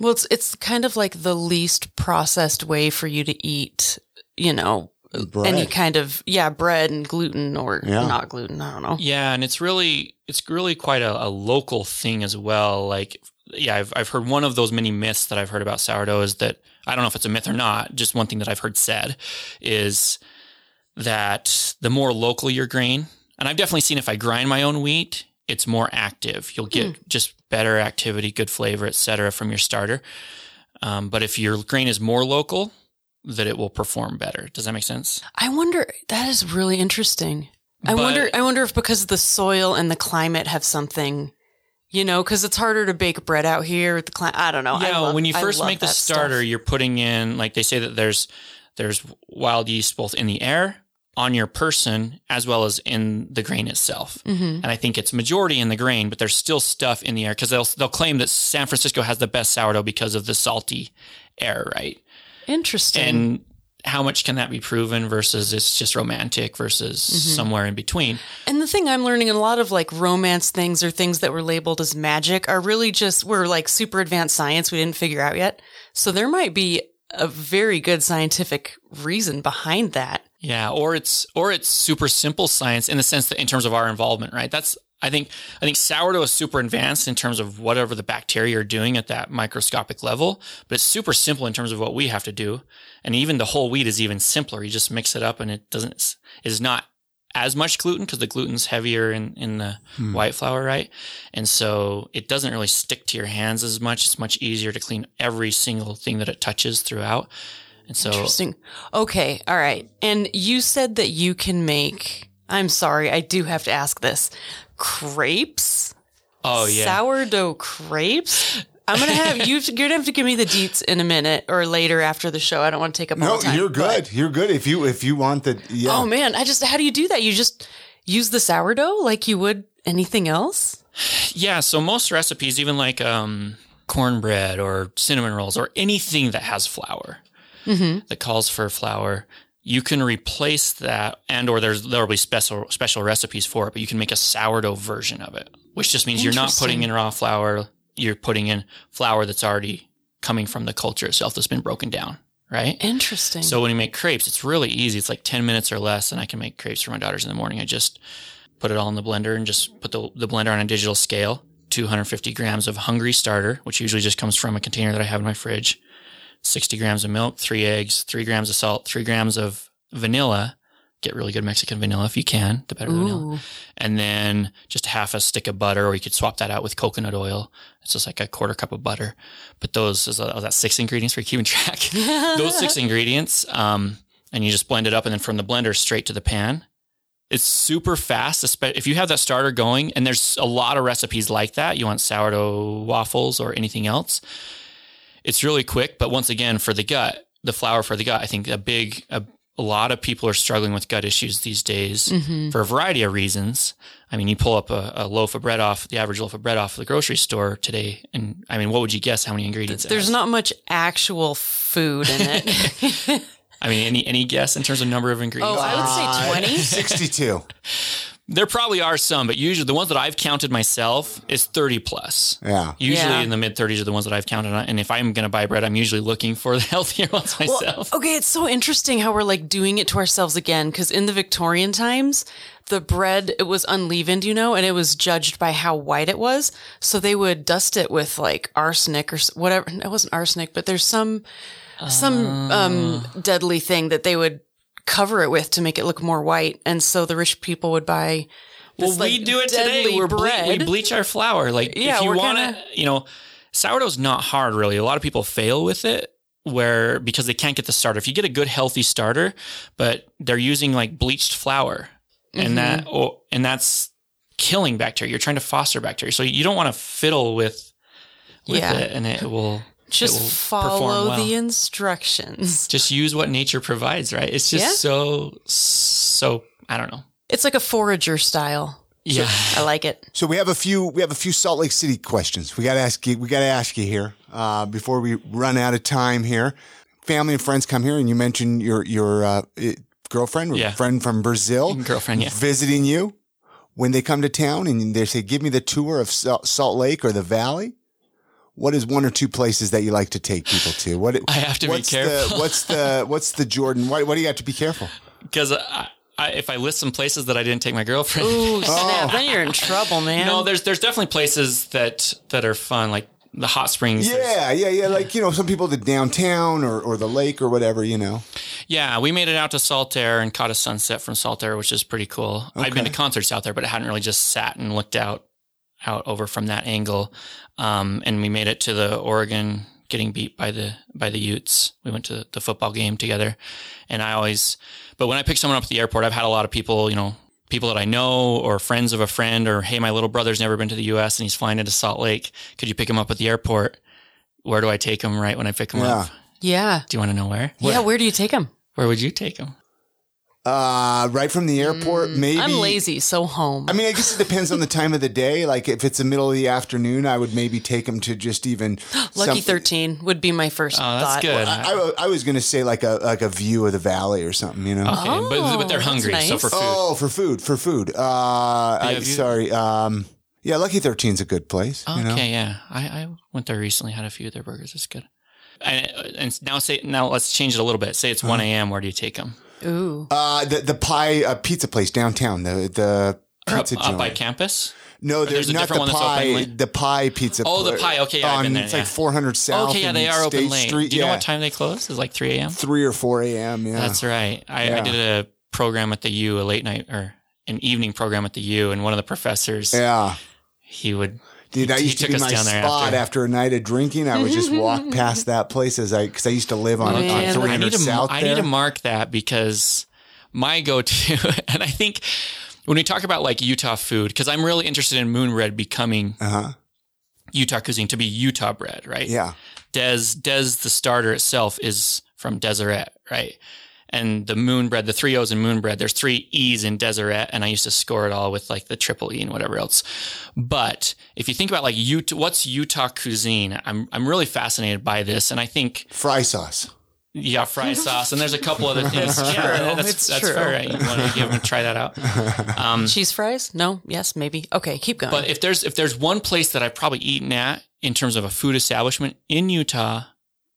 Well, it's it's kind of like the least processed way for you to eat, you know, Bread. any kind of yeah, bread and gluten or Yeah. not gluten. I don't know. Yeah, and it's really it's really quite a, a local thing as well. Like, yeah, I've I've heard one of those many myths that I've heard about sourdough is that I don't know if it's a myth or not. Just one thing that I've heard said is that the more local your grain, and I've definitely seen if I grind my own wheat, it's more active. You'll get just better activity, good flavor, etc. from your starter. Um, but if your grain is more local, that it will perform better. Does that make sense? I wonder. That is really interesting. I But- wonder. I wonder if because the soil and the climate have something. You know, because it's harder to bake bread out here with the. I don't know. Yeah, love- when you first make the starter, stuff. you're putting in like they say that there's there's wild yeast both in the air, on your person, as well as in the grain itself. Mhm. And I think it's majority in the grain, but there's still stuff in the air because they'll they'll claim that San Francisco has the best sourdough because of the salty air, right? Interesting. And how much can that be proven versus it's just romantic versus Mm-hmm. somewhere in between? And the thing I'm learning in a lot of like romance things or things that were labeled as magic are really just were like super advanced science we didn't figure out yet. So there might be a very good scientific reason behind that. Yeah, or it's or it's super simple science in the sense that in terms of our involvement, right? That's I think I think sourdough is super advanced in terms of whatever the bacteria are doing at that microscopic level, but it's super simple in terms of what we have to do. And even the whole wheat is even simpler. You just mix it up and it doesn't is not as much gluten because the gluten's heavier in, in the hmm. white flour, right? And so it doesn't really stick to your hands as much. It's much easier to clean every single thing that it touches throughout. And so Interesting. Okay. All right. And you said that you can make, I'm sorry, I do have to ask this crepes? Oh yeah. Sourdough crepes? I'm going to have you, you're going to have to give me the deets in a minute or later after the show. I don't want to take up all No, the time. you're but- good. You're good. If you if you want the yeah. Oh man, I just how do you do that? You just use the sourdough like you would anything else? Yeah, so most recipes, even like um, cornbread or cinnamon rolls or anything that has flour, that calls for flour, you can replace that, and or there's there will be special special recipes for it, but you can make a sourdough version of it, which just means you're not putting in raw flour, you're putting in flour that's already coming from the culture itself that's been broken down, right? Interesting. So when you make crepes, it's really easy. It's like 10 minutes or less, and I can make crepes for my daughters in the morning. I just put it all in the blender and just put the, the blender on a digital scale. 250 grams of hungry starter, which usually just comes from a container that I have in my fridge. 60 grams of milk, three eggs, three grams of salt, three grams of vanilla. Get really good Mexican vanilla if you can, the better the vanilla. And then just half a stick of butter, or you could swap that out with coconut oil. It's just like a quarter cup of butter. But those is that, six ingredients for keeping track. those six ingredients, um, and you just blend it up, and then from the blender straight to the pan. It's super fast. If you have that starter going, and there's a lot of recipes like that. You want sourdough waffles or anything else. It's really quick, but once again, for the gut, the flour for the gut, I think a big, a, a lot of people are struggling with gut issues these days Mm-hmm. for a variety of reasons. I mean, you pull up a, a loaf of bread off the average loaf of bread off the grocery store today, and I mean, what would you guess how many ingredients? it There's has? not much actual food in it. I mean, any any guess in terms of number of ingredients? oh, I would say 20. 62. There probably are some, but usually the ones that I've counted myself is 30 plus. Yeah. Usually Yeah. in the mid 30s are the ones that I've counted on. And if I'm going to buy bread, I'm usually looking for the healthier ones Well, myself. okay, it's so interesting how we're like doing it to ourselves again because in the Victorian times, the bread it was unleavened, you know, and it was judged by how white it was. So they would dust it with like arsenic or whatever. It wasn't arsenic, but there's some some um deadly thing that they would cover it with to make it look more white, and so the rich people would buy. Well, we like, do it today. We're ble- bread. we bleach our flour. Like Yeah, if you want to, you know, sourdough's not hard really. A lot of people fail with it where because they can't get the starter. If you get a good healthy starter, but they're using like bleached flour Mm-hmm. and that oh, and that's killing bacteria. You're trying to foster bacteria. So you don't want to fiddle with with Yeah. it and it will Just will follow well. the instructions. Just use what nature provides, right? It's just Yeah. so so I don't know. It's like a forager style. Yeah. I like it. So we have a few we have a few Salt Lake City questions. We got to ask you we got to ask you here uh, before we run out of time here. Family and friends come here, and you mentioned your your uh, girlfriend, Yeah. friend from Brazil, Girlfriend, yeah. visiting you. When they come to town and they say, "Give me the tour of Salt Salt Lake or the Valley," what is one or two places that you like to take people to? What I have to be what's careful. The, what's the what's the Jordan? Why, why do you have to be careful? Because I, I, if I list some places that I didn't take my girlfriend, Ooh, snap. Oh. Then you're in trouble, man. no, there's there's definitely places that that are fun, like the hot springs. There's- Yeah, yeah, yeah. Like you know, some people to downtown or or the lake or whatever. You know. Yeah, we made it out to Saltair and caught a sunset from Saltair, which is pretty cool. I'd been to concerts out there, but I hadn't really just sat and looked out out over from that angle. Um, and we made it to the Oregon getting beat by the by the Utes. We went to the football game together, and I always. But when I pick someone up at the airport, I've had a lot of people, you know, people that I know or friends of a friend, or hey, my little brother's never been to the U.S. and he's flying into Salt Lake. Could you pick him up at the airport? Where do I take him? Right when I pick him Yeah. up. yeah. Do you want to know where? Yeah. Where do you take him? Where would you take him? Uh, right from the airport, maybe. Mm, I'm lazy, so home. I mean, I guess it depends on the time of the day. Like if it's the middle of the afternoon, I would maybe take them to just even Lucky some- 13 would be my first Oh, that's thought. good. I, I, I was going to say like a like a view of the valley or something, you know. Okay, but, but they're Oh, hungry, that's so for food. Oh, for food, for food. Uh, I, have you- sorry. Um, yeah, Lucky 13's a good place. You know? okay, yeah, I, I went there recently, had a few of their burgers. It's good. And, and now say now let's change it a little bit. Say it's Uh-huh. one a.m. Where do you take them? Ooh. Uh, the the pie uh, pizza place downtown. The the Up, pizza up by campus. no, there's, there's not the one that's open pie. The pie pizza. Oh, the pie. Okay, yeah, I've been there, It's yeah. like 400 South. okay, yeah, they are open late. Street. Do you know what time they close? It's like three a.m. Three or four a.m. Yeah. That's right. I, Yeah. I did a program at the U, a late night or an evening program at the U, and one of the professors, yeah. he would. Dude, that he used to be my spot after. after. a night of drinking. I would just walk past that place as I because I used to live on, on Man, I 300 need to South I need to mark that because my go-to, and I think when we talk about like Utah food, because I'm really interested in moon bread becoming uh huh. Utah cuisine to be Utah bread, right? Yeah. Des, Des, the starter itself is from Deseret, right? And the moon bread, the three O's in moon bread, there's three E's in Deseret, and I used to score it all with like the triple E and whatever else. But if you think about like Utah, what's Utah cuisine? I'm I'm really fascinated by this, and I think Fry sauce. yeah, fry sauce, and there's a couple other things. yeah, that's, It's that's true. fair. Right? You want to give them try that out. Um, Cheese fries? No? Yes, maybe. Okay, keep going. But if there's if there's one place that I've probably eaten at in terms of a food establishment in Utah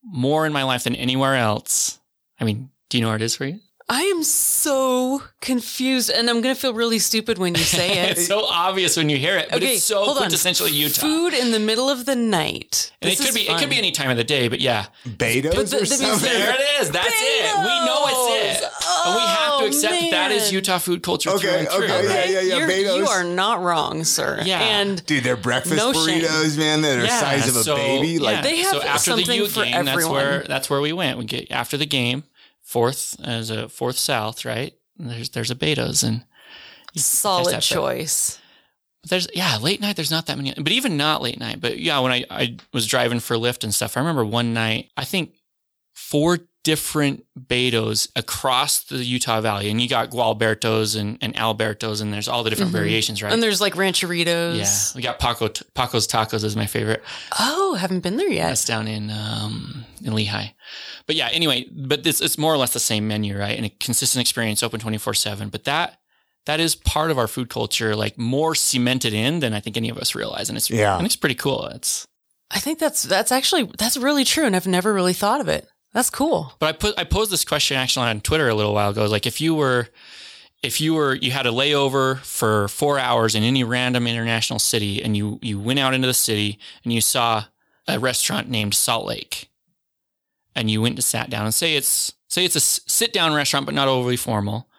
more in my life than anywhere else, I mean, do you know where it is for you? I am so confused, and I'm going to feel really stupid when you say it. It's so obvious when you hear it, but okay, it's so hold on. quintessentially Utah. Food in the middle of the night. and it could is be it could be any time of the day, but yeah, Betos But the- or the- something. there it is. That's it. We know it's it, and we have to Oh, accept that that is. Oh, Utah food culture through Okay, and through. okay, right? yeah, yeah, yeah. You're, you are not wrong, sir. Yeah. And Dude, their breakfast No shame. burritos, man, that are Yeah, size of a so- baby. Like yeah. They have so after the something U for game, that's everyone. where that's where we went. We get after the game, fourth as a fourth south, right? And there's there's a Betos and solid choice. But there's yeah late night. There's not that many, but even not late night. But yeah, when I I was driving for Lyft and stuff, I remember one night I think four different betos across the Utah Valley, and you got Gualbertos and, and Albertos, and there's all the different variations, right? Mm-hmm. And there's like rancheritos. yeah, we got Paco Paco's Tacos is my favorite. Oh, haven't been there yet. That's down in um, in Lehi. But yeah, anyway, but this it's more or less the same menu, right? And a consistent experience, open twenty four seven. But that that is part of our food culture, like more cemented in than I think any of us realize, and it's Yeah. and it's pretty cool. It's I think that's that's actually that's really true, and I've never really thought of it. That's cool. but I put I posed this question actually on Twitter a little while ago. Like if you were if you were you had a layover for four hours in any random international city and you you went out into the city and you saw a restaurant named Salt Lake and you went and sat down and say it's say it's a sit down restaurant but not overly formal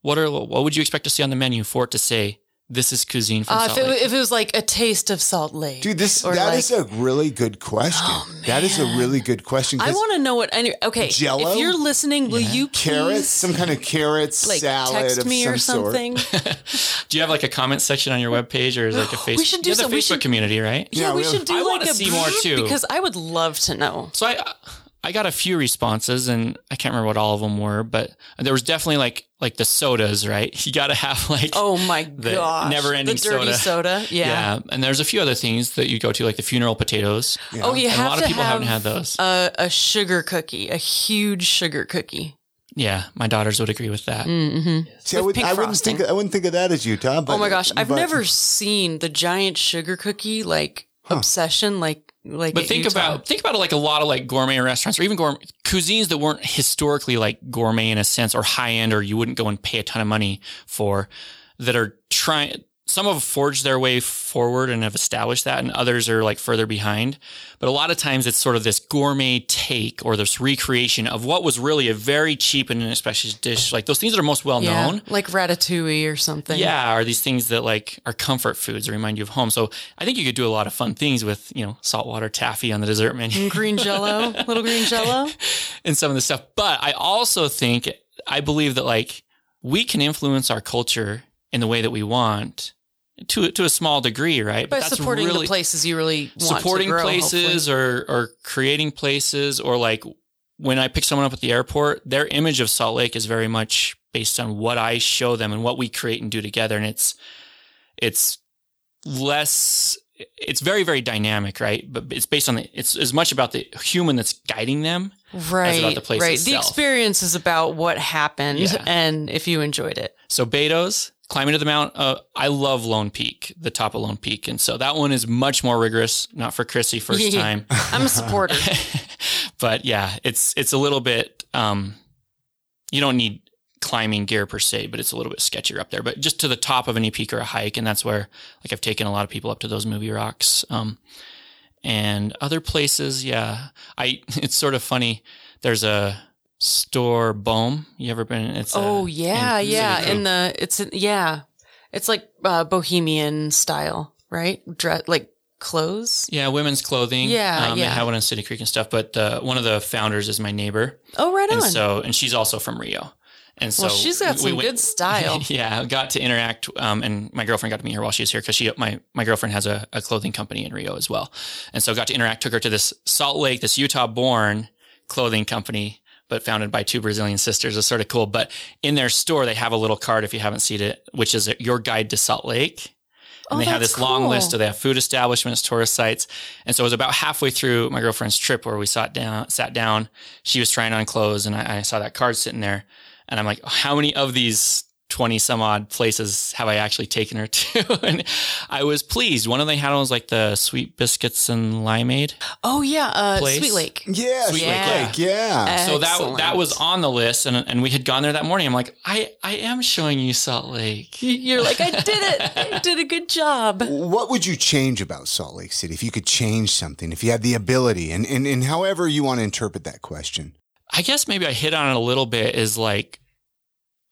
what are what would you expect to see on the menu for it to say this is cuisine from Uh, Salt if, it, Lake. if it was like a taste of Salt Lake, Dude, this or that like, is a really good question. that is a really good question. I want to know what. Any, okay, Jell-O? if you're listening, will you please carrots, some kind of carrots like salad text of me some or something? Do you have like a comment section on your webpage or is it like a Facebook? We should do you have some- the Facebook should- community, right? yeah, Yeah, we we- should do I like wanna a see more, too. because I would love to know. So I I got a few responses and I can't remember what all of them were, but there was definitely like like the sodas, right? You got to have like Oh my The gosh, never-ending the dirty soda. soda. Yeah. and there's a few other things that you go to like the funeral potatoes. Oh, you And a have lot to of people have haven't had those. A, a sugar cookie, a huge sugar cookie. Yeah, my daughters would agree with that. Mm-hmm. See, I, with would, I wouldn't think I wouldn't think of that as Utah. But, oh my gosh, I've but- never seen the giant sugar cookie like obsession like like. But think Utah. about think about it like a lot of like gourmet restaurants or even gourmet cuisines that weren't historically like gourmet in a sense or high end or you wouldn't go and pay a ton of money for that are trying some have forged their way forward and have established that and others are like further behind. But a lot of times it's sort of this gourmet take or this recreation of what was really a very cheap and inexpensive dish. Like those things that are most well yeah, known. like ratatouille or something. Yeah, are these things that like are comfort foods that remind you of home. So I think you could do a lot of fun things with, you know, saltwater taffy on the dessert menu And green jello, little green jello. and some of the stuff. But I also think, I believe that like we can influence our culture in the way that we want to to a small degree, right? By supporting the places you really want supporting grow, places hopefully. or or creating places or like when I pick someone up at the airport, their image of Salt Lake is very much based on what I show them and what we create and do together. And it's it's less it's very, very dynamic, right? But it's based on the it's as much about the human that's guiding them. right, about the place right. The experience is about what happened Yeah. and if you enjoyed it. So Beto's climbing to the mount. Uh, I love Lone Peak, the top of Lone Peak, and so that one is much more rigorous. Not for Chrissy first time, I'm a supporter. but yeah, it's it's a little bit. Um, you don't need climbing gear per se, but it's a little bit sketchier up there. But just to the top of any peak or a hike, and that's where like I've taken a lot of people up to those movie rocks. Um, and other places, yeah, I it's sort of funny. There's a store Bohme. You ever been? It's a- oh yeah, in yeah. In the it's in, yeah, it's like uh, bohemian style, right? Dress like clothes. Yeah, women's clothing. Yeah, um, yeah. They have one in City Creek and stuff. But uh, one of the founders is my neighbor, Oh, right and on. so and she's also from Rio. And so well, she's got we some went- good style. yeah, got to interact, um, and my girlfriend got to meet her while she was here because she my my girlfriend has a, a clothing company in Rio as well, and so got to interact. Took her to this Salt Lake, this Utah born clothing company, but founded by two Brazilian sisters. is sort of cool. But in their store, they have a little card if you haven't seen it, which is your guide to Salt Lake. And Oh, they have this long list of they have food establishments, tourist sites. And so it was about halfway through my girlfriend's trip where we sat down, sat down. She was trying on clothes and I, I saw that card sitting there. And I'm like, how many of these 20 some odd places have I actually taken her to? and I was pleased. One of them they had was like the sweet biscuits and limeade. Oh yeah, uh, Place. Sweet Lake. Yeah, Sweet Sweet Lake, Lake. Yeah. So that that was on the list, and and we had gone there that morning. I'm like, I I am showing you Salt Lake. You're like, I did it. I did a good job. What would you change about Salt Lake City if you could change something, if you had the ability, and, and, and however you want to interpret that question? I guess maybe I hit on it a little bit. Is like,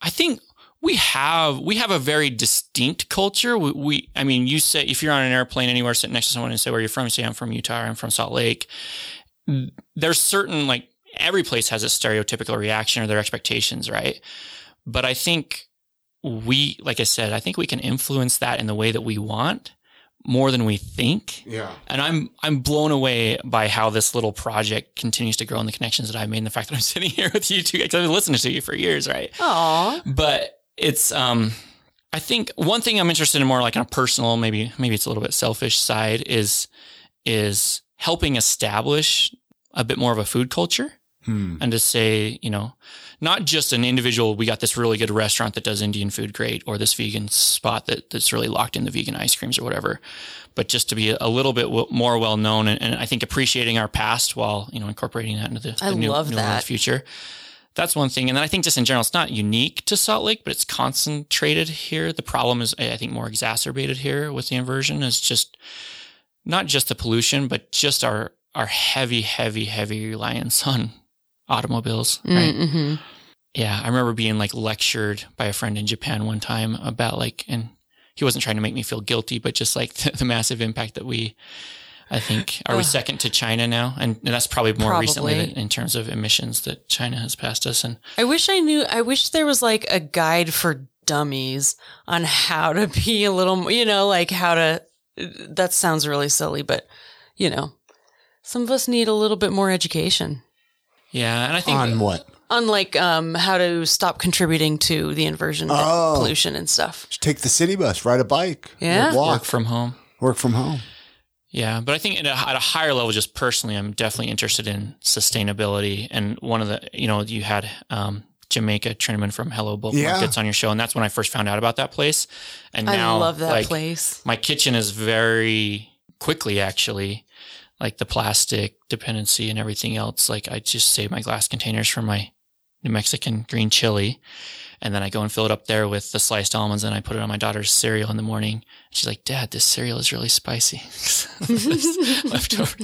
I think we have we have a very distinct culture. We, we I mean, you say if you're on an airplane anywhere, sitting next to someone and say where you're from, you say I'm from Utah, or I'm from Salt Lake. There's certain like every place has a stereotypical reaction or their expectations, right? But I think we, like I said, I think we can influence that in the way that we want more than we think. Yeah. And I'm I'm blown away by how this little project continues to grow and the connections that I've made and the fact that I'm sitting here with you two because I've been listening to you for years, right? Aw. But it's um I think one thing I'm interested in more like on a personal, maybe maybe it's a little bit selfish side is is helping establish a bit more of a food culture Hmm. and to say, you know, not just an individual, we got this really good restaurant that does Indian food great or this vegan spot that, that's really locked in the vegan ice creams or whatever, but just to be a little bit w- more well known and, and I think appreciating our past while, you know, incorporating that into the, I the new, love new one in the that. future. That's one thing. And then I think just in general, it's not unique to Salt Lake, but it's concentrated here. The problem is, I think, more exacerbated here with the inversion is just not just the pollution, but just our, our heavy, heavy, heavy reliance on automobiles, right? Mm-hmm. Yeah, I remember being like lectured by a friend in Japan one time about like, and he wasn't trying to make me feel guilty, but just like the, the massive impact that we, I think, are we second to China now? And, and that's probably more recently Probably. that in terms of emissions that China has passed us. And I wish I knew. I wish there was like a guide for dummies on how to be a little, you know, like how to. That sounds really silly, but you know, some of us need a little bit more education yeah, and I think On what? on like um, how to stop contributing to the inversion Oh. pollution and stuff. Just Take the city bus, ride a bike, Yeah. work walk, from home. work from home. Yeah, but I think at a, at a higher level, just personally, I'm definitely interested in sustainability. And one of the, you know, you had um, Jamaica Trinnaman from Hello Bulk Yeah. Markets on your show, and that's when I first found out about that place. And now, I love that like, place. My kitchen is very quickly, actually, like the plastic dependency and everything else. Like I just save my glass containers for my New Mexican green chili. And then I go and fill it up there with the sliced almonds and I put it on my daughter's cereal in the morning. She's like, Dad, this cereal is really spicy. Leftover.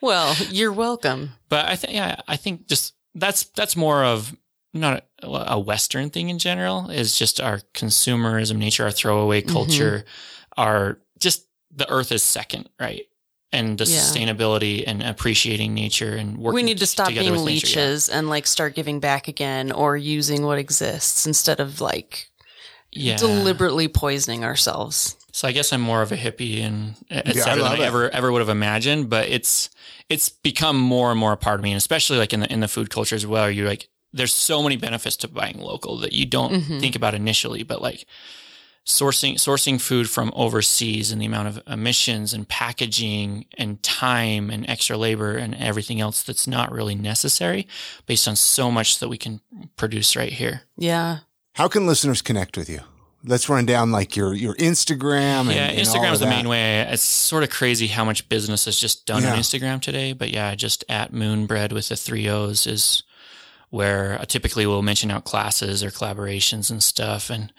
Well, you're welcome. But I think, yeah, I think just that's, that's more of not a, a Western thing in general is just our consumerism nature, our throwaway mm-hmm. culture, our just the earth is second, right? And the Yeah. sustainability and appreciating nature and working. we need to stop together being with nature, yeah. leeches and like start giving back again or using what exists instead of like Yeah. deliberately poisoning ourselves. So I guess I'm more of a hippie and et Yeah, I than I it. ever ever would have imagined. But it's it's become more and more a part of me, and especially like in the in the food culture as well. You're like, there's so many benefits to buying local that you don't Mhm. think about initially, but like sourcing sourcing food from overseas and the amount of emissions and packaging and time and extra labor and everything else that's not really necessary based on so much that we can produce right here. Yeah. How can listeners connect with you? Let's run down like your your Instagram. And, Yeah, and all Instagram's the main way. It's sort of crazy how much business is just done Yeah. on Instagram today. But yeah, just at Moonbread with the three O's is where I typically will mention out classes or collaborations and stuff. And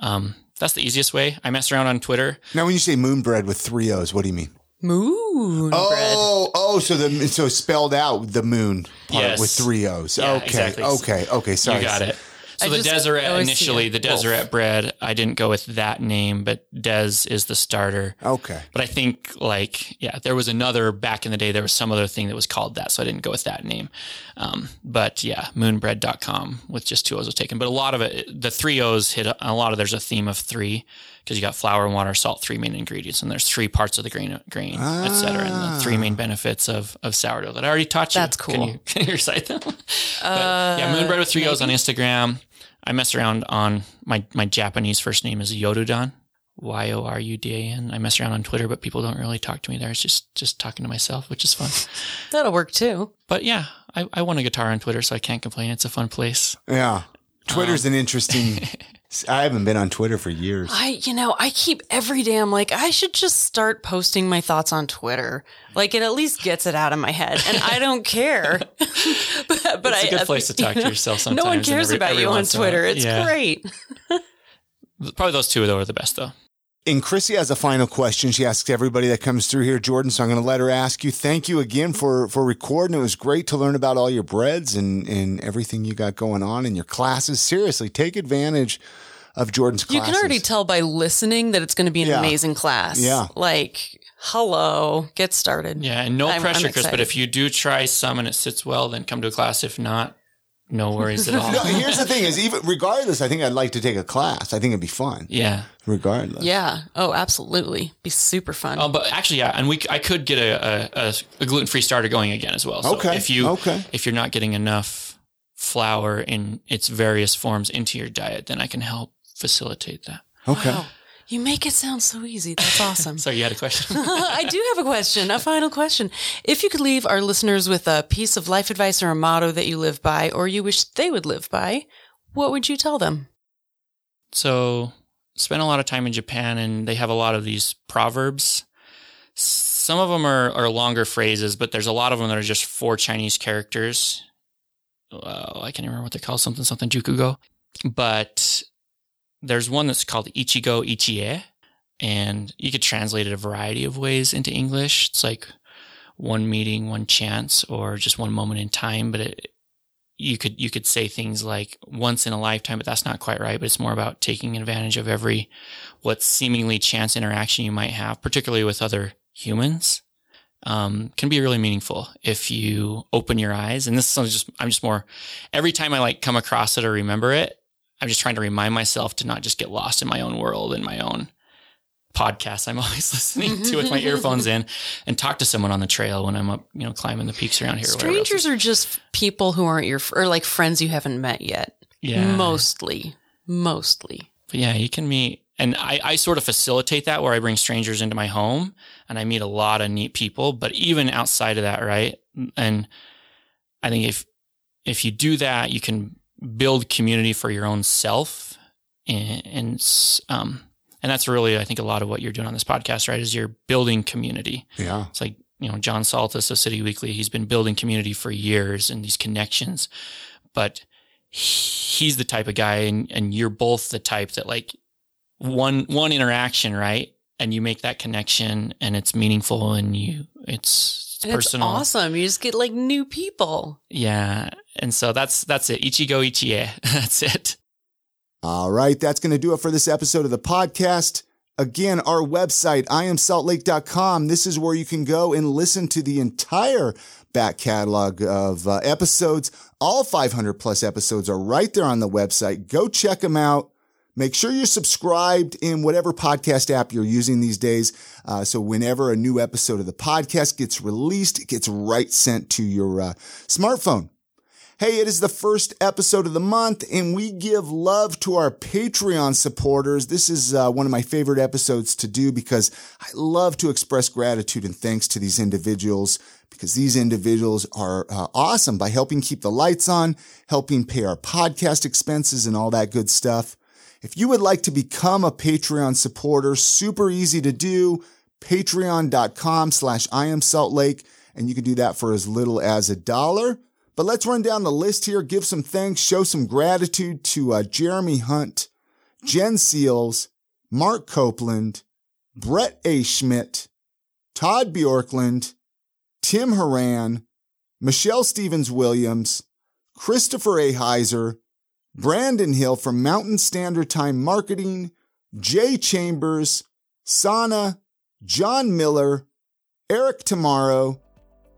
um, that's the easiest way. I mess around on Twitter. Now, when you say moonbread with three O's, what do you mean? Moon oh, bread. Oh, oh, so the so spelled out the moon part Yes. with three O's. Yeah, okay, exactly. okay, okay. Sorry, You got it. So I the just Deseret initially, a the wolf. Deseret bread, I didn't go with that name, but Des is the starter. Okay, But I think like, yeah, there was another back in the day, there was some other thing that was called that. So I didn't go with that name. Um, but yeah, moonbread.com with just two O's was taken. But a lot of it, the three O's hit a, a lot of, there's a theme of three because you got flour and water, salt, three main ingredients, and there's three parts of the grain, grain, et cetera. And the three main benefits of, of sourdough that I already taught you. That's Can cool. you, can you recite them? But, yeah, moonbread with three O's on Instagram. I mess around on my, my Japanese first name is Yorudan. Y O R U D A N. I mess around on Twitter, but people don't really talk to me there. It's just just talking to myself, which is fun. That'll work too. But yeah, I, I won a guitar on Twitter, so I can't complain. It's a fun place. yeah. Twitter's Um, an interesting. I haven't been on Twitter for years. I, you know, I keep every day. I'm like, I should just start posting my thoughts on Twitter. Like it at least gets it out of my head, and I don't care. but but It's I, a good uh, place to talk to you know, yourself No one cares every- about every you on once in a while. Twitter. It's Yeah. great. Probably those two though are the best though. And Chrissy has a final question. She asks everybody that comes through here, Jordan. So I'm going to let her ask you. Thank you again for for recording. It was great to learn about all your breads and and everything you got going on in your classes. Seriously, take advantage of Jordan's You can already tell by listening that it's going to be an Yeah. amazing class. Yeah. Like, hello, get started. Yeah, and no I'm- I'm pressure, Chris. But if you do try some and it sits well, then come to a class. If not, no worries at all. No, here's the thing: is even regardless, I think I'd like to take a class. I think it'd be fun, yeah. regardless. Yeah. Oh, absolutely. Be super fun. Oh, but actually, yeah, and we I could get a, a, a gluten free starter going again as well. So Okay, If you okay. if you're not getting enough flour in its various forms into your diet, then I can help facilitate that. Okay. Wow. You make it sound so easy. That's awesome. So you had a question. I do have a question, a final question. If you could leave our listeners with a piece of life advice or a motto that you live by or you wish they would live by, what would you tell them? So spent a lot of time in Japan and they have a lot of these proverbs. Some of them are, are longer phrases, but there's a lot of them that are just four Chinese characters. Uh, I can't remember what they call something, something Jukugo. But there's one that's called Ichigo Ichie, and you could translate it a variety of ways into English. It's like one meeting, one chance, or just one moment in time. But it, you could you could say things like once in a lifetime, but that's not quite right. But it's more about taking advantage of every what seemingly chance interaction you might have, particularly with other humans. Um, can be really meaningful if you open your eyes. And this is just I'm just more every time I like come across it or remember it, I'm just trying to remind myself to not just get lost in my own world and my own podcasts I'm always listening to with my earphones in and talk to someone on the trail when I'm up, you know, climbing the peaks around here. Strangers are just people who aren't your, or like friends you haven't met yet. Yeah. Mostly. Mostly. But yeah, you can meet, and I, I sort of facilitate that where I bring strangers into my home and I meet a lot of neat people, but even outside of that, right? And I think if, if you do that, you can build community for your own self and, and um, and that's really, I think, a lot of what you're doing on this podcast, right? Is you're building community. Yeah. It's like, you know, John Saltas of City Weekly, he's been building community for years and these connections, but he's the type of guy and, and you're both the type that like one, one interaction, right? And you make that connection and it's meaningful and you, it's, it's personal. awesome. You just get like new people. Yeah. And so that's, that's it. Ichigo Ichie. that's it. All right, that's going to do it for this episode of the podcast. Again, our website, iamsaltlake.com. This is where you can go and listen to the entire back catalog of uh, episodes. All 500 plus episodes are right there on the website. Go check them out. Make sure you're subscribed in whatever podcast app you're using these days. Uh, so whenever a new episode of the podcast gets released, it gets right sent to your uh, smartphone. Hey, it is the first episode of the month and we give love to our Patreon supporters. This is uh, one of my favorite episodes to do because I love to express gratitude and thanks to these individuals because these individuals are uh, awesome by helping keep the lights on, helping pay our podcast expenses and all that good stuff. If you would like to become a Patreon supporter, super easy to do. Patreon.com slash I am Salt Lake. And you can do that for as little as a dollar. But let's run down the list here, give some thanks, show some gratitude to uh, Jeremy Hunt, Jen Seals, Mark Copeland, Brett A. Schmidt, Todd Bjorkland, Tim Horan, Michelle Stevens Williams, Christopher A. Heiser, Brandon Hill from Mountain Standard Time Marketing, Jay Chambers, Sana, John Miller, Eric Tomorrow,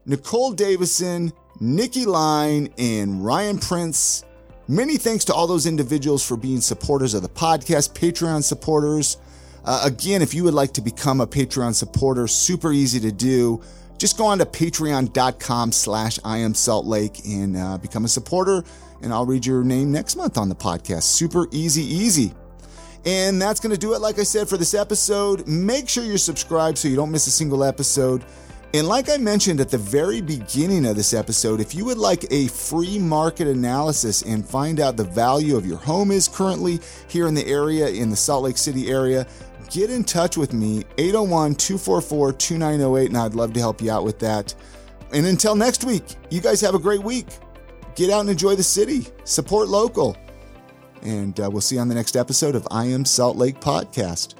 Nicole Davison, Nikki Line, and Ryan Prince. Many thanks to all those individuals for being supporters of the podcast, Patreon supporters. Uh, again, if you would like to become a Patreon supporter, super easy to do. Just go on to patreon.com slash I am Salt Lake and uh, become a supporter, and I'll read your name next month on the podcast. Super easy, easy. And that's going to do it, like I said, for this episode. Make sure you're subscribed so you don't miss a single episode. And like I mentioned at the very beginning of this episode, if you would like a free market analysis and find out the value of your home is currently here in the area, in the Salt Lake City area, get in touch with me, 801 244 2908, and I'd love to help you out with that. And until next week, you guys have a great week. Get out and enjoy the city, support local. And uh, we'll see you on the next episode of I Am Salt Lake Podcast.